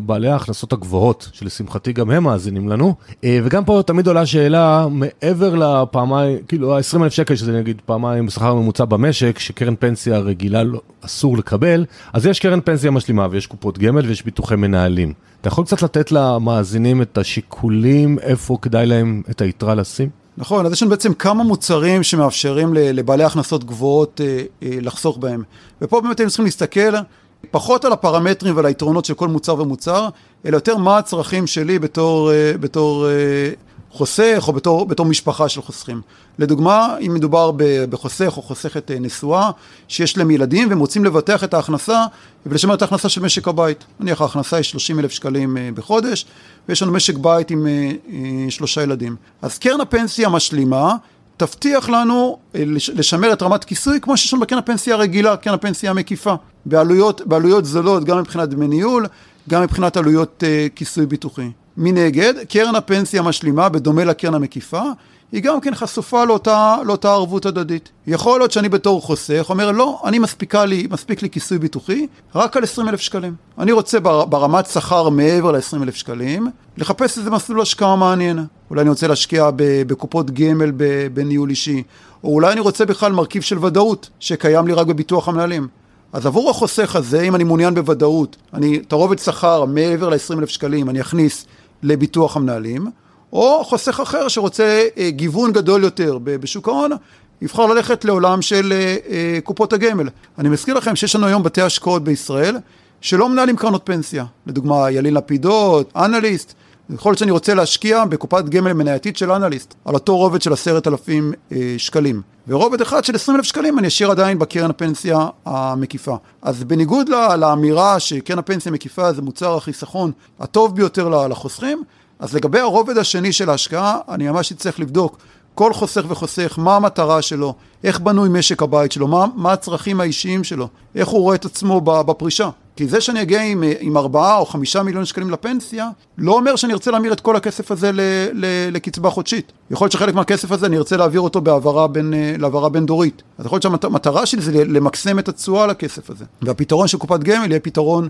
בעלי ההכנסות הגבוהות, שלשמחתי גם הם מאזינים לנו, אה, וגם פה תמיד עולה שאלה, מעבר לפעמיים, כאילו ה-20 אלף שקל, שזה נגיד פעמיים בשכר הממוצע במשק, שקרן פנסיה רגילה לא, אסור לקבל, אז יש קרן פנסיה משלימה ויש קופות גמל ויש ביטוחי מנהלים. אתה יכול קצת לתת למאזינים את השיקולים, איפה כדאי להם את היתרה לשים? נכון, אז יש לנו בעצם כמה מוצרים שמאפשרים לבעלי הכנסות גבוהות אה, אה, לחסוך בהם. ופה באמת היינו צריכים להסתכל פחות על הפרמטרים ועל היתרונות של כל מוצר ומוצר, אלא יותר מה הצרכים שלי בתור, אה, בתור חוסך או בתור, בתור משפחה של חוסכים. לדוגמה, אם מדובר בחוסך או חוסכת נשואה, שיש להם ילדים והם רוצים לבטח את ההכנסה ולשמר את ההכנסה של משק הבית. נניח ההכנסה היא 30 אלף שקלים בחודש, ויש לנו משק בית עם שלושה ילדים. אז קרן הפנסיה המשלימה תבטיח לנו לשמר את רמת כיסוי כמו שיש לנו בקרן הפנסיה הרגילה, קרן הפנסיה המקיפה, בעלויות, בעלויות זולות גם מבחינת דמי ניהול, גם מבחינת עלויות כיסוי ביטוחי. מנגד, קרן הפנסיה המשלימה, בדומה לקרן המקיפה, היא גם כן חשופה לאותה, לאותה ערבות הדדית. יכול להיות שאני בתור חוסך אומר, לא, אני מספיקה לי, מספיק לי כיסוי ביטוחי רק על 20 אלף שקלים. אני רוצה בר, ברמת שכר מעבר ל-20 אלף שקלים, לחפש איזה מסלול השקעה מעניין. אולי אני רוצה להשקיע בקופות גמל בניהול אישי, או אולי אני רוצה בכלל מרכיב של ודאות שקיים לי רק בביטוח המנהלים. אז עבור החוסך הזה, אם אני מעוניין בוודאות, אני תערובת שכר מעבר ל-20 אלף שקלים, אני אכניס לביטוח המנהלים, או חוסך אחר שרוצה אה, גיוון גדול יותר בשוק ההון, יבחר ללכת לעולם של אה, אה, קופות הגמל. אני מזכיר לכם שיש לנו היום בתי השקעות בישראל שלא מנהלים קרנות פנסיה. לדוגמה, ילין לפידות, אנליסט. יכול להיות שאני רוצה להשקיע בקופת גמל מנייתית של אנליסט, על אותו רובד של עשרת אלפים אה, שקלים. ורובד אחד של עשרים אלף שקלים אני אשאיר עדיין בקרן הפנסיה המקיפה. אז בניגוד לאמירה שקרן הפנסיה המקיפה זה מוצר החיסכון הטוב ביותר לחוסכים, אז לגבי הרובד השני של ההשקעה, אני ממש אצטרך לבדוק כל חוסך וחוסך, מה המטרה שלו, איך בנוי משק הבית שלו, מה, מה הצרכים האישיים שלו, איך הוא רואה את עצמו בפרישה. כי זה שאני אגיע עם, עם 4 או 5 מיליון שקלים לפנסיה, לא אומר שאני ארצה להמיר את כל הכסף הזה ל, ל, לקצבה חודשית. יכול להיות שחלק מהכסף הזה אני ארצה להעביר אותו בהעברה בין, להעברה בין דורית. אז יכול להיות שהמטרה שלי זה למקסם את התשואה לכסף הזה. והפתרון של קופת גמל יהיה פתרון אה,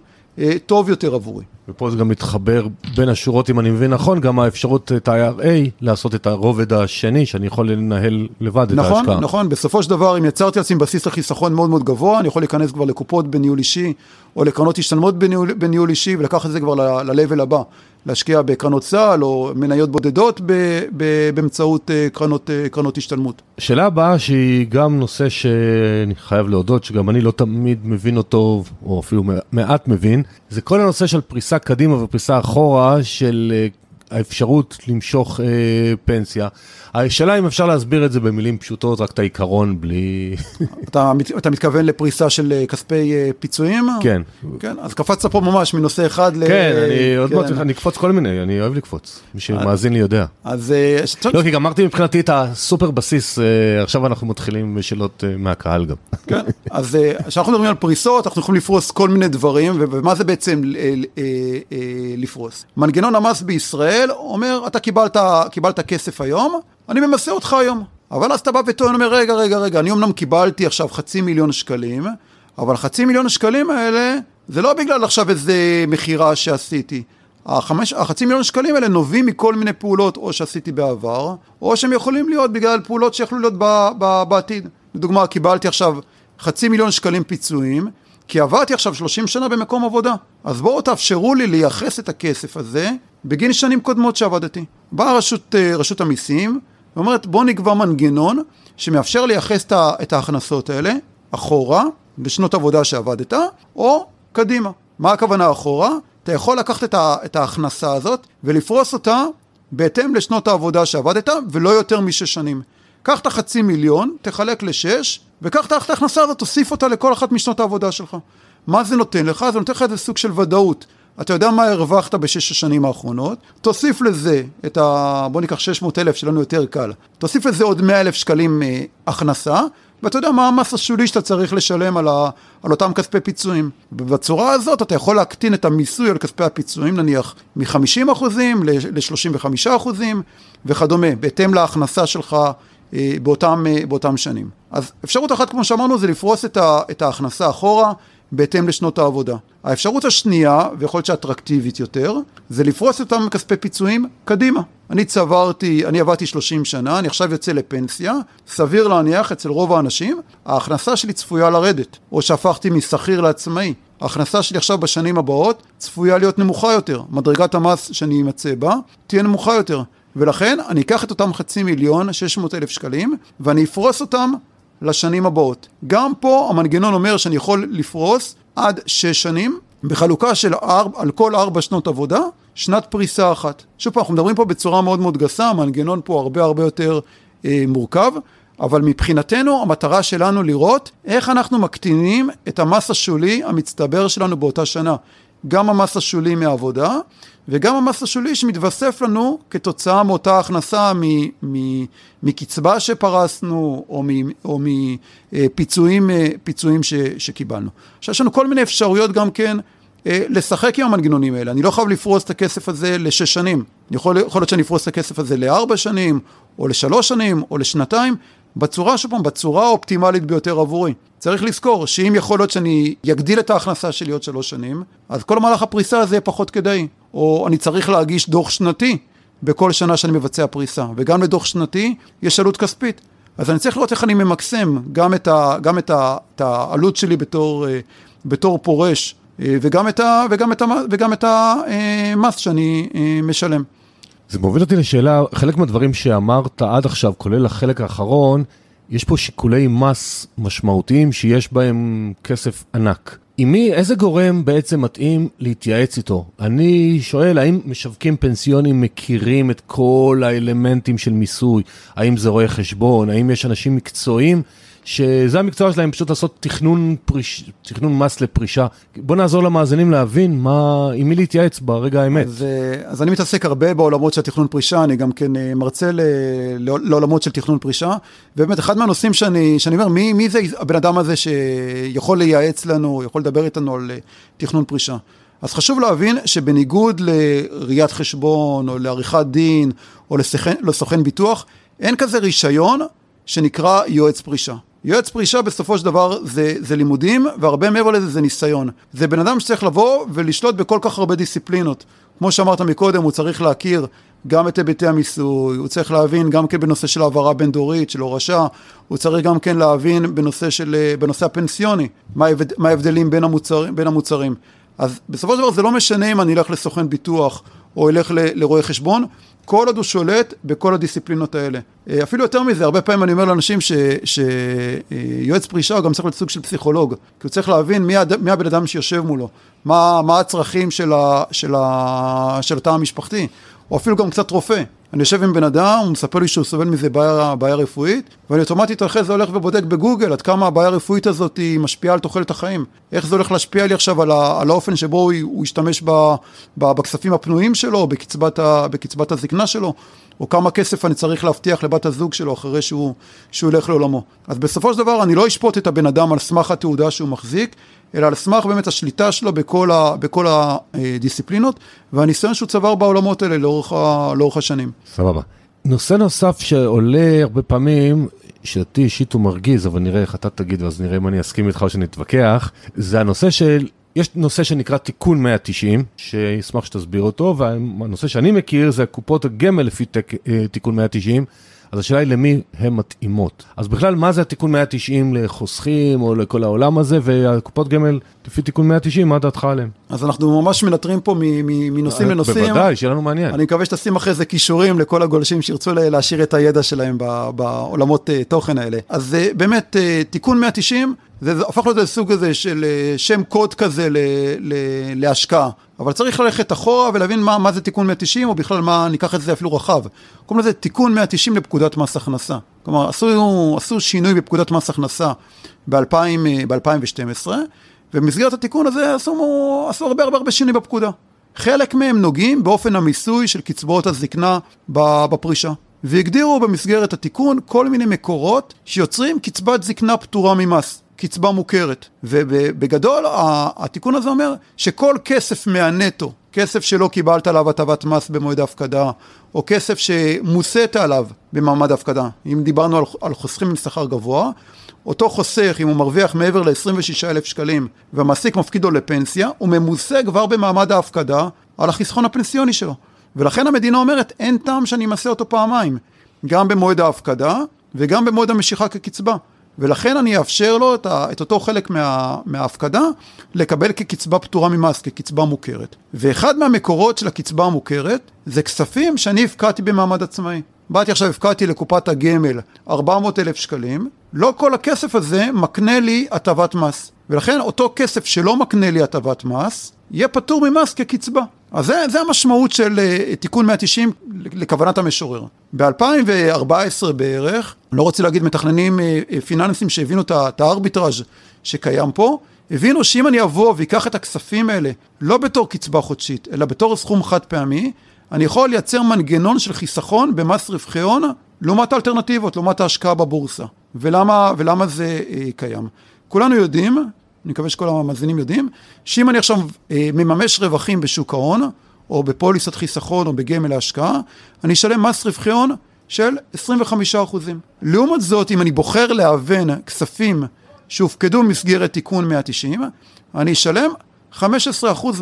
טוב יותר עבורי. ופה זה גם מתחבר בין השורות, אם אני מבין נכון, גם האפשרות את ה-IRA לעשות את הרובד השני, שאני יכול לנהל לבד נכון, את ההשקעה. נכון, נכון. בסופו של דבר, אם יצרתי לעצמי בסיס לחיסכון מאוד מאוד גבוה, אני יכול להיכנס כבר לקופות בניהול אישי, או לקרנות השתלמות בניהול, בניהול אישי, ולקחת את זה כבר ל-level הבא. להשקיע בקרנות צה"ל או מניות בודדות ב, ב, באמצעות אה, קרנות, אה, קרנות השתלמות. שאלה הבאה שהיא גם נושא שאני חייב להודות שגם אני לא תמיד מבין אותו או אפילו מעט מבין זה כל הנושא של פריסה קדימה ופריסה אחורה של אה, האפשרות למשוך אה, פנסיה. השאלה אם אפשר להסביר את זה במילים פשוטות, רק את העיקרון בלי... אתה, אתה מתכוון לפריסה של אה, כספי אה, פיצויים? כן. כן, אז קפצת פה ממש מנושא אחד ל... כן, אני עוד מעט, אני אקפוץ כל מיני, אני אוהב לקפוץ, מי שמאזין לי יודע. אז... לא, כי גמרתי מבחינתי את הסופר בסיס, עכשיו אנחנו מתחילים בשאלות מהקהל גם. כן, אז כשאנחנו מדברים על פריסות, אנחנו יכולים לפרוס כל מיני דברים, ומה זה בעצם לפרוס? מנגנון המס בישראל אומר, אתה קיבלת, קיבלת כסף היום, אני ממסה אותך היום. אבל אז אתה בא וטוען, אומר, רגע, רגע, רגע, אני אמנם קיבלתי עכשיו חצי מיליון שקלים, אבל חצי מיליון השקלים האלה, זה לא בגלל עכשיו איזה מכירה שעשיתי. החמש, החצי מיליון שקלים האלה נובעים מכל מיני פעולות או שעשיתי בעבר, או שהם יכולים להיות בגלל פעולות שיכולו להיות ב, ב, בעתיד. לדוגמה, קיבלתי עכשיו חצי מיליון שקלים פיצויים, כי עברתי עכשיו 30 שנה במקום עבודה. אז בואו תאפשרו לי לייחס את הכסף הזה בגין שנים קודמות שעבדתי. באה רשות, אה, רשות המיסים ואומרת בואו נקבע מנגנון שמאפשר לייחס את ההכנסות האלה אחורה בשנות עבודה שעבדת או קדימה. מה הכוונה אחורה? אתה יכול לקחת את, ה, את ההכנסה הזאת ולפרוס אותה בהתאם לשנות העבודה שעבדת, ולא יותר משש שנים. קח את החצי מיליון, תחלק לשש, וקח את ההכנסה הזאת, תוסיף אותה לכל אחת משנות העבודה שלך. מה זה נותן לך? זה נותן לך איזה סוג של ודאות. אתה יודע מה הרווחת בשש השנים האחרונות, תוסיף לזה את ה... בוא ניקח 600 אלף שלנו יותר קל, תוסיף לזה עוד 100 אלף שקלים אה, הכנסה, ואתה יודע מה המס השולי שאתה צריך לשלם על, ה... על אותם כספי פיצויים. ובצורה הזאת אתה יכול להקטין את המיסוי על כספי הפיצויים נניח מ-50% ל-35% וכדומה, בהתאם להכנסה שלך אה, באותם, אה, באותם שנים. אז אפשרות אחת, כמו שאמרנו, זה לפרוס את, ה, את ההכנסה אחורה בהתאם לשנות העבודה. האפשרות השנייה, ויכול להיות שאטרקטיבית יותר, זה לפרוס אותם כספי פיצויים קדימה. אני צברתי, אני עבדתי 30 שנה, אני עכשיו יוצא לפנסיה, סביר להניח אצל רוב האנשים, ההכנסה שלי צפויה לרדת, או שהפכתי משכיר לעצמאי. ההכנסה שלי עכשיו בשנים הבאות צפויה להיות נמוכה יותר, מדרגת המס שאני אמצא בה תהיה נמוכה יותר. ולכן אני אקח את אותם חצי מיליון, 600 אלף שקלים, ואני אפרוס אותם לשנים הבאות. גם פה המנגנון אומר שאני יכול לפרוס עד שש שנים, בחלוקה של ארבע, על כל ארבע שנות עבודה, שנת פריסה אחת. שוב פעם, אנחנו מדברים פה בצורה מאוד מאוד גסה, המנגנון פה הרבה הרבה יותר אה, מורכב, אבל מבחינתנו המטרה שלנו לראות איך אנחנו מקטינים את המס השולי המצטבר שלנו באותה שנה. גם המס השולי מעבודה וגם המס השולי שמתווסף לנו כתוצאה מאותה הכנסה מקצבה שפרסנו או, או מפיצויים פיצויים ש, שקיבלנו. עכשיו יש לנו כל מיני אפשרויות גם כן אה, לשחק עם המנגנונים האלה. אני לא חייב לפרוס את הכסף הזה לשש שנים. יכול, יכול להיות שאני אפרוס את הכסף הזה לארבע שנים, או לשלוש שנים, או לשנתיים, בצורה, שוב פעם, בצורה האופטימלית ביותר עבורי. צריך לזכור שאם יכול להיות שאני אגדיל את ההכנסה שלי עוד שלוש שנים, אז כל מהלך הפריסה הזה יהיה פחות כדאי. או אני צריך להגיש דוח שנתי בכל שנה שאני מבצע פריסה, וגם לדוח שנתי יש עלות כספית. אז אני צריך לראות איך אני ממקסם גם את, ה, גם את, ה, את העלות שלי בתור, אה, בתור פורש, אה, וגם את, ה, וגם את, ה, וגם את המס שאני אה, משלם. זה מוביל אותי לשאלה, חלק מהדברים שאמרת עד עכשיו, כולל החלק האחרון, יש פה שיקולי מס משמעותיים שיש בהם כסף ענק. עם מי, איזה גורם בעצם מתאים להתייעץ איתו? אני שואל, האם משווקים פנסיונים מכירים את כל האלמנטים של מיסוי? האם זה רואה חשבון? האם יש אנשים מקצועיים שזה המקצוע שלהם פשוט לעשות תכנון, פריש, תכנון מס לפרישה. בוא נעזור למאזינים להבין מה, עם מי להתייעץ ברגע האמת. אז, אה, אז אני מתעסק הרבה בעולמות של תכנון פרישה, אני גם כן אה, מרצה ל, לעולמות של תכנון פרישה, ובאמת אחד מהנושאים שאני, שאני אומר, מי, מי זה הבן אדם הזה שיכול לייעץ לנו, יכול לדבר איתנו על אה, תכנון פרישה. אז חשוב להבין שבניגוד לראיית חשבון, או לעריכת דין, או לסוכן, לסוכן ביטוח, אין כזה רישיון שנקרא יועץ פרישה. יועץ פרישה בסופו של דבר זה, זה לימודים, והרבה מעבר לזה זה ניסיון. זה בן אדם שצריך לבוא ולשלוט בכל כך הרבה דיסציפלינות. כמו שאמרת מקודם, הוא צריך להכיר גם את היבטי המיסוי, הוא צריך להבין גם כן בנושא של העברה בין דורית, של הורשה, הוא צריך גם כן להבין בנושא, של, בנושא הפנסיוני, מה ההבדלים בין, המוצר, בין המוצרים. אז בסופו של דבר זה לא משנה אם אני אלך לסוכן ביטוח או אלך לרואה חשבון, כל עוד הוא שולט בכל הדיסציפלינות האלה. אה, אפילו יותר מזה, הרבה פעמים אני אומר לאנשים שיועץ פרישה הוא גם צריך להיות סוג של פסיכולוג, כי הוא צריך להבין מי, הד... מי הבן אדם שיושב מולו, מה, מה הצרכים של, ה... של, ה... של התא המשפחתי, או אפילו גם קצת רופא. אני יושב עם בן אדם, הוא מספר לי שהוא סובל מזה בעיה, בעיה רפואית, ואני אוטומטית אחרי זה הולך ובודק בגוגל עד כמה הבעיה הרפואית הזאת היא משפיעה על תוחלת החיים. איך זה הולך להשפיע לי עכשיו על, ה, על האופן שבו הוא, הוא ישתמש ב, ב, בכספים הפנויים שלו, בקצבת, ה, בקצבת הזקנה שלו, או כמה כסף אני צריך להבטיח לבת הזוג שלו אחרי שהוא, שהוא ילך לעולמו. אז בסופו של דבר אני לא אשפוט את הבן אדם על סמך התעודה שהוא מחזיק, אלא על סמך באמת השליטה שלו בכל, ה, בכל הדיסציפלינות והניסיון שהוא צבר בעולמות האלה לאורך, ה, לאורך השנים. סבבה. נושא נוסף שעולה הרבה פעמים, שאותי אישית הוא מרגיז, אבל נראה איך אתה תגיד ואז נראה אם אני אסכים איתך או שנתווכח, זה הנושא של יש נושא שנקרא תיקון 190, שאשמח שתסביר אותו, והנושא שאני מכיר זה קופות הגמל לפי אה, תיקון 190, אז השאלה היא למי הן מתאימות. אז בכלל, מה זה התיקון 190 לחוסכים או לכל העולם הזה, והקופות גמל לפי תיקון 190, מה דעתך עליהן? אז אנחנו ממש מנטרים פה מנושאים אה, לנושאים. בוודאי, שיהיה לנו מעניין. אני מקווה שתשים אחרי זה כישורים לכל הגולשים שירצו להשאיר את הידע שלהם בעולמות אה, תוכן האלה. אז אה, באמת, תיקון 190, זה הפך להיות סוג כזה של שם קוד כזה להשקעה. אבל צריך ללכת אחורה ולהבין מה, מה זה תיקון 190, או בכלל מה, ניקח את זה אפילו רחב. קוראים לזה תיקון 190 לפקודת מס הכנסה. כלומר, עשו, עשו שינוי בפקודת מס הכנסה ב-2012, ובמסגרת התיקון הזה עשו, עשו הרבה הרבה הרבה שינוי בפקודה. חלק מהם נוגעים באופן המיסוי של קצבאות הזקנה בפרישה. והגדירו במסגרת התיקון כל מיני מקורות שיוצרים קצבת זקנה פטורה ממס, קצבה מוכרת. ובגדול התיקון הזה אומר שכל כסף מהנטו, כסף שלא קיבלת עליו הטבת מס במועד ההפקדה, או כסף שמוסית עליו במעמד ההפקדה, אם דיברנו על, על חוסכים עם שכר גבוה, אותו חוסך, אם הוא מרוויח מעבר ל-26,000 שקלים והמעסיק מפקיד לו לפנסיה, הוא ממוסה כבר במעמד ההפקדה על החיסכון הפנסיוני שלו. ולכן המדינה אומרת, אין טעם שאני אמסה אותו פעמיים, גם במועד ההפקדה וגם במועד המשיכה כקצבה. ולכן אני אאפשר לו את, ה, את אותו חלק מה, מההפקדה לקבל כקצבה פטורה ממס, כקצבה מוכרת. ואחד מהמקורות של הקצבה המוכרת זה כספים שאני הפקדתי במעמד עצמאי. באתי עכשיו, הפקדתי לקופת הגמל 400 אלף שקלים, לא כל הכסף הזה מקנה לי הטבת מס. ולכן אותו כסף שלא מקנה לי הטבת מס, יהיה פטור ממס כקצבה. אז זה, זה המשמעות של uh, תיקון 190 לכוונת המשורר. ב-2014 בערך, לא רוצה להגיד מתכננים uh, פיננסיים שהבינו את הארביטראז' שקיים פה, הבינו שאם אני אבוא ואקח את הכספים האלה לא בתור קצבה חודשית, אלא בתור סכום חד פעמי, אני יכול לייצר מנגנון של חיסכון במס רווחי הון לעומת האלטרנטיבות, לעומת ההשקעה בבורסה. ולמה, ולמה זה אה, קיים? כולנו יודעים, אני מקווה שכל המאזינים יודעים, שאם אני עכשיו אה, מממש רווחים בשוק ההון, או בפוליסת חיסכון או בגמל להשקעה, אני אשלם מס רווחי הון של 25%. לעומת זאת, אם אני בוחר להוון כספים שהופקדו במסגרת תיקון 190, אני אשלם 15%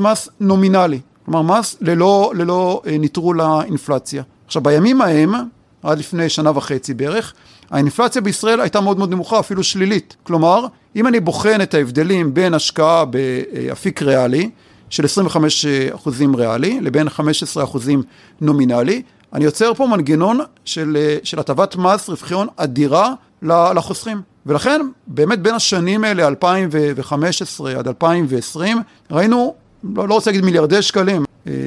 מס נומינלי. כלומר מס ללא, ללא אה, ניטרול האינפלציה. עכשיו בימים ההם, עד לפני שנה וחצי בערך, האינפלציה בישראל הייתה מאוד מאוד נמוכה, אפילו שלילית. כלומר, אם אני בוחן את ההבדלים בין השקעה באפיק ריאלי, של 25% ריאלי, לבין 15% נומינלי, אני יוצר פה מנגנון של, של הטבת מס רווחי הון אדירה לחוסכים. ולכן, באמת בין השנים האלה, 2015 עד 2020, ראינו לא, לא רוצה להגיד מיליארדי שקלים,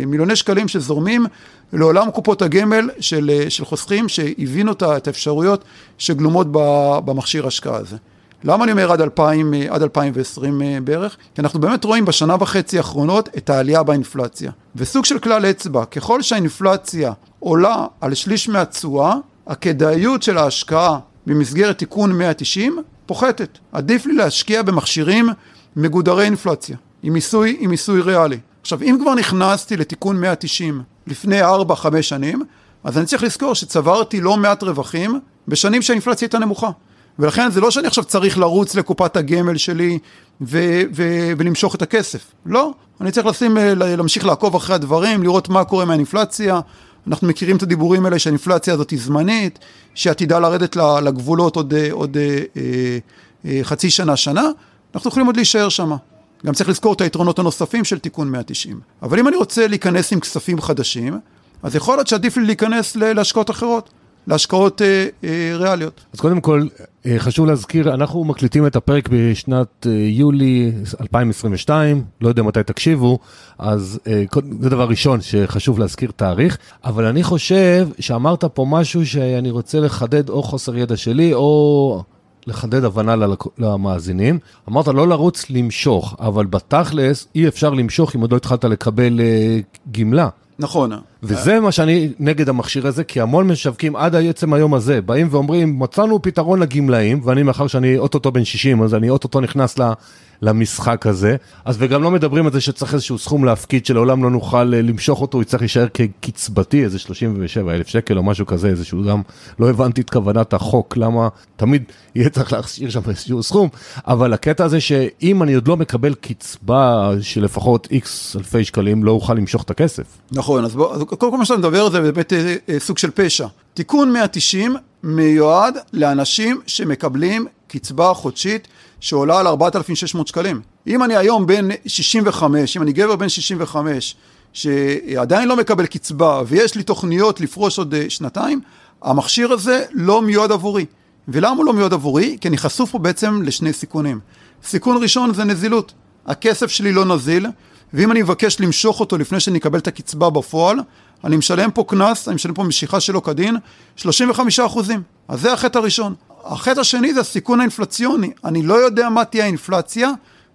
מיליוני שקלים שזורמים לעולם קופות הגמל של, אה, של חוסכים שהבינו את האפשרויות שגלומות במכשיר השקעה הזה. למה אני אומר עד, 2000, אה, עד 2020 בערך? כי אנחנו באמת רואים בשנה וחצי האחרונות את העלייה באינפלציה. וסוג של כלל אצבע, ככל שהאינפלציה עולה על שליש מהתשואה, הכדאיות של ההשקעה במסגרת תיקון 190 פוחתת. עדיף לי להשקיע במכשירים מגודרי אינפלציה. עם מיסוי, עם מיסוי ריאלי. עכשיו, אם כבר נכנסתי לתיקון 190 לפני 4-5 שנים, אז אני צריך לזכור שצברתי לא מעט רווחים בשנים שהאינפלציה הייתה נמוכה. ולכן זה לא שאני עכשיו צריך לרוץ לקופת הגמל שלי ו- ו- ולמשוך את הכסף. לא, אני צריך לשים, אה, להמשיך לעקוב אחרי הדברים, לראות מה קורה מהאינפלציה. אנחנו מכירים את הדיבורים האלה שהאינפלציה הזאת היא זמנית, שעתידה לרדת לגבולות עוד, אה, עוד אה, אה, חצי שנה, שנה. אנחנו יכולים עוד להישאר שם. גם צריך לזכור את היתרונות הנוספים של תיקון 190. אבל אם אני רוצה להיכנס עם כספים חדשים, אז יכול להיות שעדיף לי להיכנס להשקעות אחרות. להשקעות אה, אה, ריאליות. אז קודם כל, אה, חשוב להזכיר, אנחנו מקליטים את הפרק בשנת אה, יולי 2022, לא יודע מתי תקשיבו, אז אה, זה דבר ראשון שחשוב להזכיר תאריך, אבל אני חושב שאמרת פה משהו שאני רוצה לחדד או חוסר ידע שלי, או לחדד הבנה למאזינים. אמרת לא לרוץ למשוך, אבל בתכלס אי אפשר למשוך אם עוד לא התחלת לקבל uh, גמלה. נכון. וזה מה שאני נגד המכשיר הזה, כי המון משווקים עד עצם היום הזה, באים ואומרים, מצאנו פתרון לגמלאים, ואני מאחר שאני אוטוטו בן 60, אז אני אוטוטו נכנס למשחק הזה. אז וגם לא מדברים על זה שצריך איזשהו סכום להפקיד שלעולם לא נוכל אה, למשוך אותו, הוא יצטרך להישאר כקצבתי, איזה 37 אלף שקל או משהו כזה, איזשהו גם, לא הבנתי את כוונת החוק, למה תמיד יהיה צריך להשאיר שם איזשהו סכום, אבל הקטע הזה שאם אני עוד לא מקבל קצבה של לפחות איקס אלפי שקלים, לא אוכל למשוך את הכסף. נכון, אז, בוא, אז קודם כל מה שאתה מדבר זה באמת אה, אה, סוג של פשע. תיקון 190 מיועד לאנשים שמקבלים קצבה חודשית שעולה על 4,600 שקלים. אם אני היום בן 65, אם אני גבר בן 65, שעדיין לא מקבל קצבה ויש לי תוכניות לפרוש עוד אה, שנתיים, המכשיר הזה לא מיועד עבורי. ולמה הוא לא מיועד עבורי? כי אני חשוף פה בעצם לשני סיכונים. סיכון ראשון זה נזילות. הכסף שלי לא נזיל, ואם אני מבקש למשוך אותו לפני שאני אקבל את הקצבה בפועל, אני משלם פה קנס, אני משלם פה משיכה שלא כדין, 35 אחוזים. אז זה החטא הראשון. החטא השני זה הסיכון האינפלציוני. אני לא יודע מה תהיה האינפלציה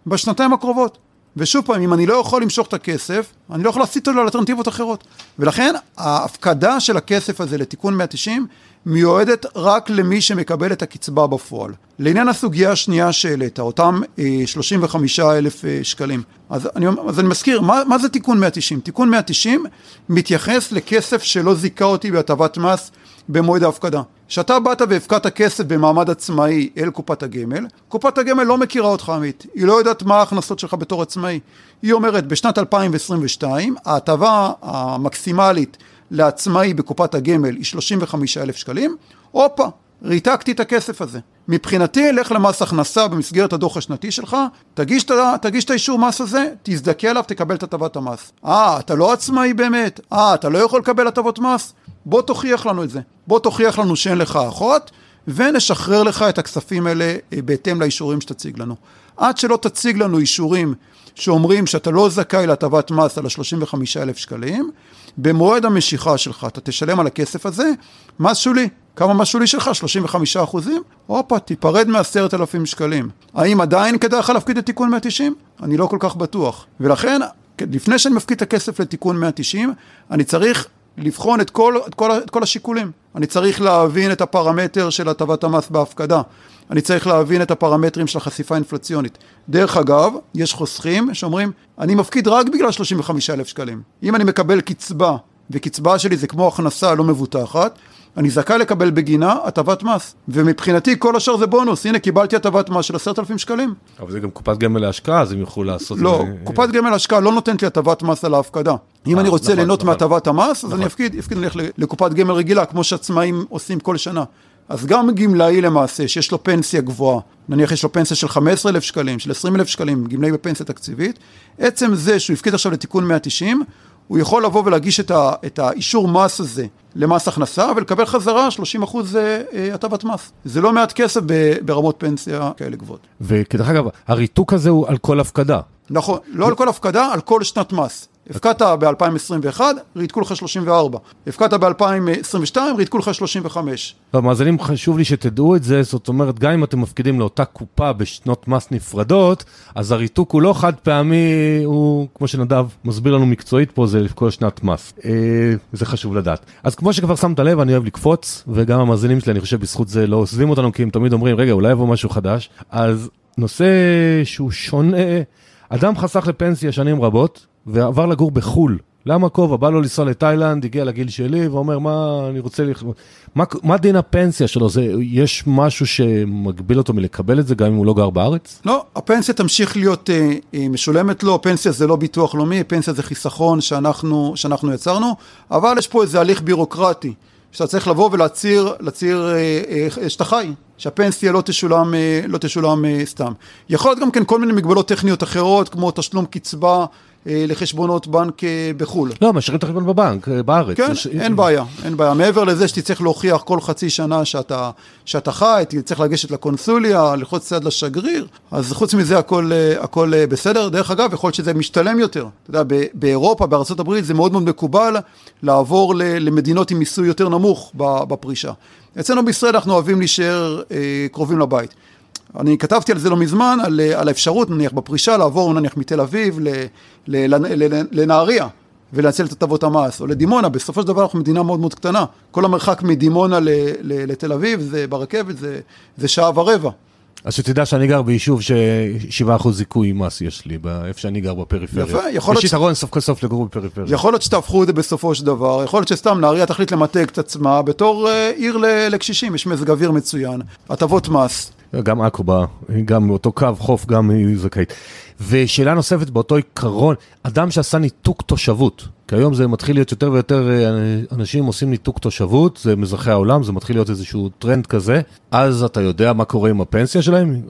בשנתיים הקרובות. ושוב פעם, אם אני לא יכול למשוך את הכסף, אני לא יכול להסיט אותו לאלטרנטיבות אחרות. ולכן, ההפקדה של הכסף הזה לתיקון 190 מיועדת רק למי שמקבל את הקצבה בפועל. לעניין הסוגיה השנייה שהעלית, אותם אה, 35 אלף אה, שקלים. אז אני, אז אני מזכיר, מה, מה זה תיקון 190? תיקון 190 מתייחס לכסף שלא זיכה אותי בהטבת מס במועד ההפקדה. כשאתה באת והפקדת כסף במעמד עצמאי אל קופת הגמל, קופת הגמל לא מכירה אותך עמית, היא לא יודעת מה ההכנסות שלך בתור עצמאי. היא אומרת, בשנת 2022 ההטבה המקסימלית לעצמאי בקופת הגמל היא 35 אלף שקלים, הופה, ריתקתי את הכסף הזה. מבחינתי, לך למס הכנסה במסגרת הדוח השנתי שלך, תגיש, תגיש את האישור מס הזה, תזדכה עליו, תקבל את הטבת המס. אה, אתה לא עצמאי באמת? אה, אתה לא יכול לקבל הטבות מס? בוא תוכיח לנו את זה. בוא תוכיח לנו שאין לך אחות, ונשחרר לך את הכספים האלה אה, בהתאם לאישורים שתציג לנו. עד שלא תציג לנו אישורים שאומרים שאתה לא זכאי להטבת מס על ה-35 אלף שקלים, במועד המשיכה שלך אתה תשלם על הכסף הזה מס שולי. כמה מס שולי שלך? 35 אחוזים? הופה, תיפרד מעשרת אלפים שקלים. האם עדיין כדאי לך להפקיד את תיקון 190? אני לא כל כך בטוח. ולכן, לפני שאני מפקיד את הכסף לתיקון 190, אני צריך לבחון את כל, את, כל, את כל השיקולים. אני צריך להבין את הפרמטר של הטבת המס בהפקדה. אני צריך להבין את הפרמטרים של החשיפה האינפלציונית. דרך אגב, יש חוסכים שאומרים, אני מפקיד רק בגלל 35 אלף שקלים. אם אני מקבל קצבה, וקצבה שלי זה כמו הכנסה לא מבוטחת, אני זכאי לקבל בגינה הטבת מס. ומבחינתי כל השאר זה בונוס, הנה קיבלתי הטבת מס של עשרת אלפים שקלים. אבל זה גם קופת גמל להשקעה, אז הם יוכלו לעשות... לא, זה... קופת גמל להשקעה לא נותנת לי הטבת מס על ההפקדה. אם אה, אני רוצה נכון, ליהנות נכון. מהטבת המס, אז נכון. אני אפקיד, אפקיד נלך לקופת גמל רגילה, כמו שעצמאים עושים כל שנה. אז גם גמלאי למעשה, שיש לו פנסיה גבוהה, נניח יש לו פנסיה של 15,000 שקלים, של 20,000 שקלים, גמלאי בפנסיה תקציבית, עצם זה שהוא הפקיד עכשיו לתיקון 190, הוא יכול לבוא ולהגיש את, ה, את האישור מס הזה למס הכנסה ולקבל חזרה 30 אחוז אה, אה, הטבת מס. זה לא מעט כסף ברמות פנסיה כאלה גבוהות. וכדרך אגב, הריתוק הזה הוא על כל הפקדה. נכון, לא על כל הפקדה, על כל שנת מס. הפקדת ב-2021, ריתקו לך 34. הפקדת ב-2022, ריתקו לך 35. במאזינים חשוב לי שתדעו את זה, זאת אומרת, גם אם אתם מפקידים לאותה קופה בשנות מס נפרדות, אז הריתוק הוא לא חד פעמי, הוא, כמו שנדב מסביר לנו מקצועית פה, זה כל שנת מס. אה, זה חשוב לדעת. אז כמו שכבר שמת לב, אני אוהב לקפוץ, וגם המאזינים שלי, אני חושב, בזכות זה לא עוזבים אותנו, כי הם תמיד אומרים, רגע, אולי יבוא משהו חדש. אז נושא שהוא שונה, אדם חסך לפנסיה שנים רבות, ועבר לגור בחו"ל. למה כובע? בא לו לנסוע לתאילנד, הגיע לגיל שלי, ואומר, מה אני רוצה... לח... מה, מה דין הפנסיה שלו? זה, יש משהו שמגביל אותו מלקבל את זה, גם אם הוא לא גר בארץ? לא, הפנסיה תמשיך להיות אה, אה, משולמת לו, הפנסיה זה לא ביטוח לאומי, פנסיה זה חיסכון שאנחנו, שאנחנו יצרנו, אבל יש פה איזה הליך בירוקרטי, שאתה צריך לבוא ולהצהיר, להצהיר אה, אה, שאתה חי, שהפנסיה לא תשולם, אה, לא תשולם אה, סתם. יכול להיות גם כן כל מיני מגבלות טכניות אחרות, כמו תשלום קצבה. אה, לחשבונות בנק אה, בחו"ל. לא, משאירים את החשבון בבנק, אה, בארץ. כן, יש... אין בעיה, אין בעיה. מעבר לזה שתצטרך להוכיח כל חצי שנה שאתה, שאתה חי, תצטרך לגשת לקונסוליה, ללחוץ יד לשגריר, אז חוץ מזה הכל, הכל בסדר. דרך אגב, יכול להיות שזה משתלם יותר. אתה יודע, באירופה, בארה"ב, זה מאוד מאוד מקובל לעבור למדינות עם מיסוי יותר נמוך בפרישה. אצלנו בישראל אנחנו אוהבים להישאר קרובים לבית. אני כתבתי על זה לא מזמן, על, על האפשרות נניח בפרישה לעבור נניח מתל אביב לנהריה ולנצל את הטבות המס, או לדימונה, בסופו של דבר אנחנו מדינה מאוד מאוד קטנה, כל המרחק מדימונה לתל אביב זה ברכבת זה, זה שעה ורבע. אז שתדע שאני גר ביישוב ש-7% זיכוי מס יש לי, איפה שאני גר בפריפריה. יפה, יכול להיות... יש יתרון סוף כל סוף לגור בפריפריה. יכול להיות שתהפכו את זה בסופו של דבר, יכול להיות שסתם נהריה תחליט למתג את עצמה בתור אה, עיר לקשישים, יש מזג אוויר מצוין, הטבות מס. גם עכו באה, גם באותו קו חוף, גם היא זכאית. ושאלה נוספת באותו עיקרון, אדם שעשה ניתוק תושבות, כי היום זה מתחיל להיות יותר ויותר אה, אנשים עושים ניתוק תושבות, זה אזרחי העולם, זה מתחיל להיות איזשהו טרנד כזה, אז אתה יודע מה קורה עם הפנסיה שלהם?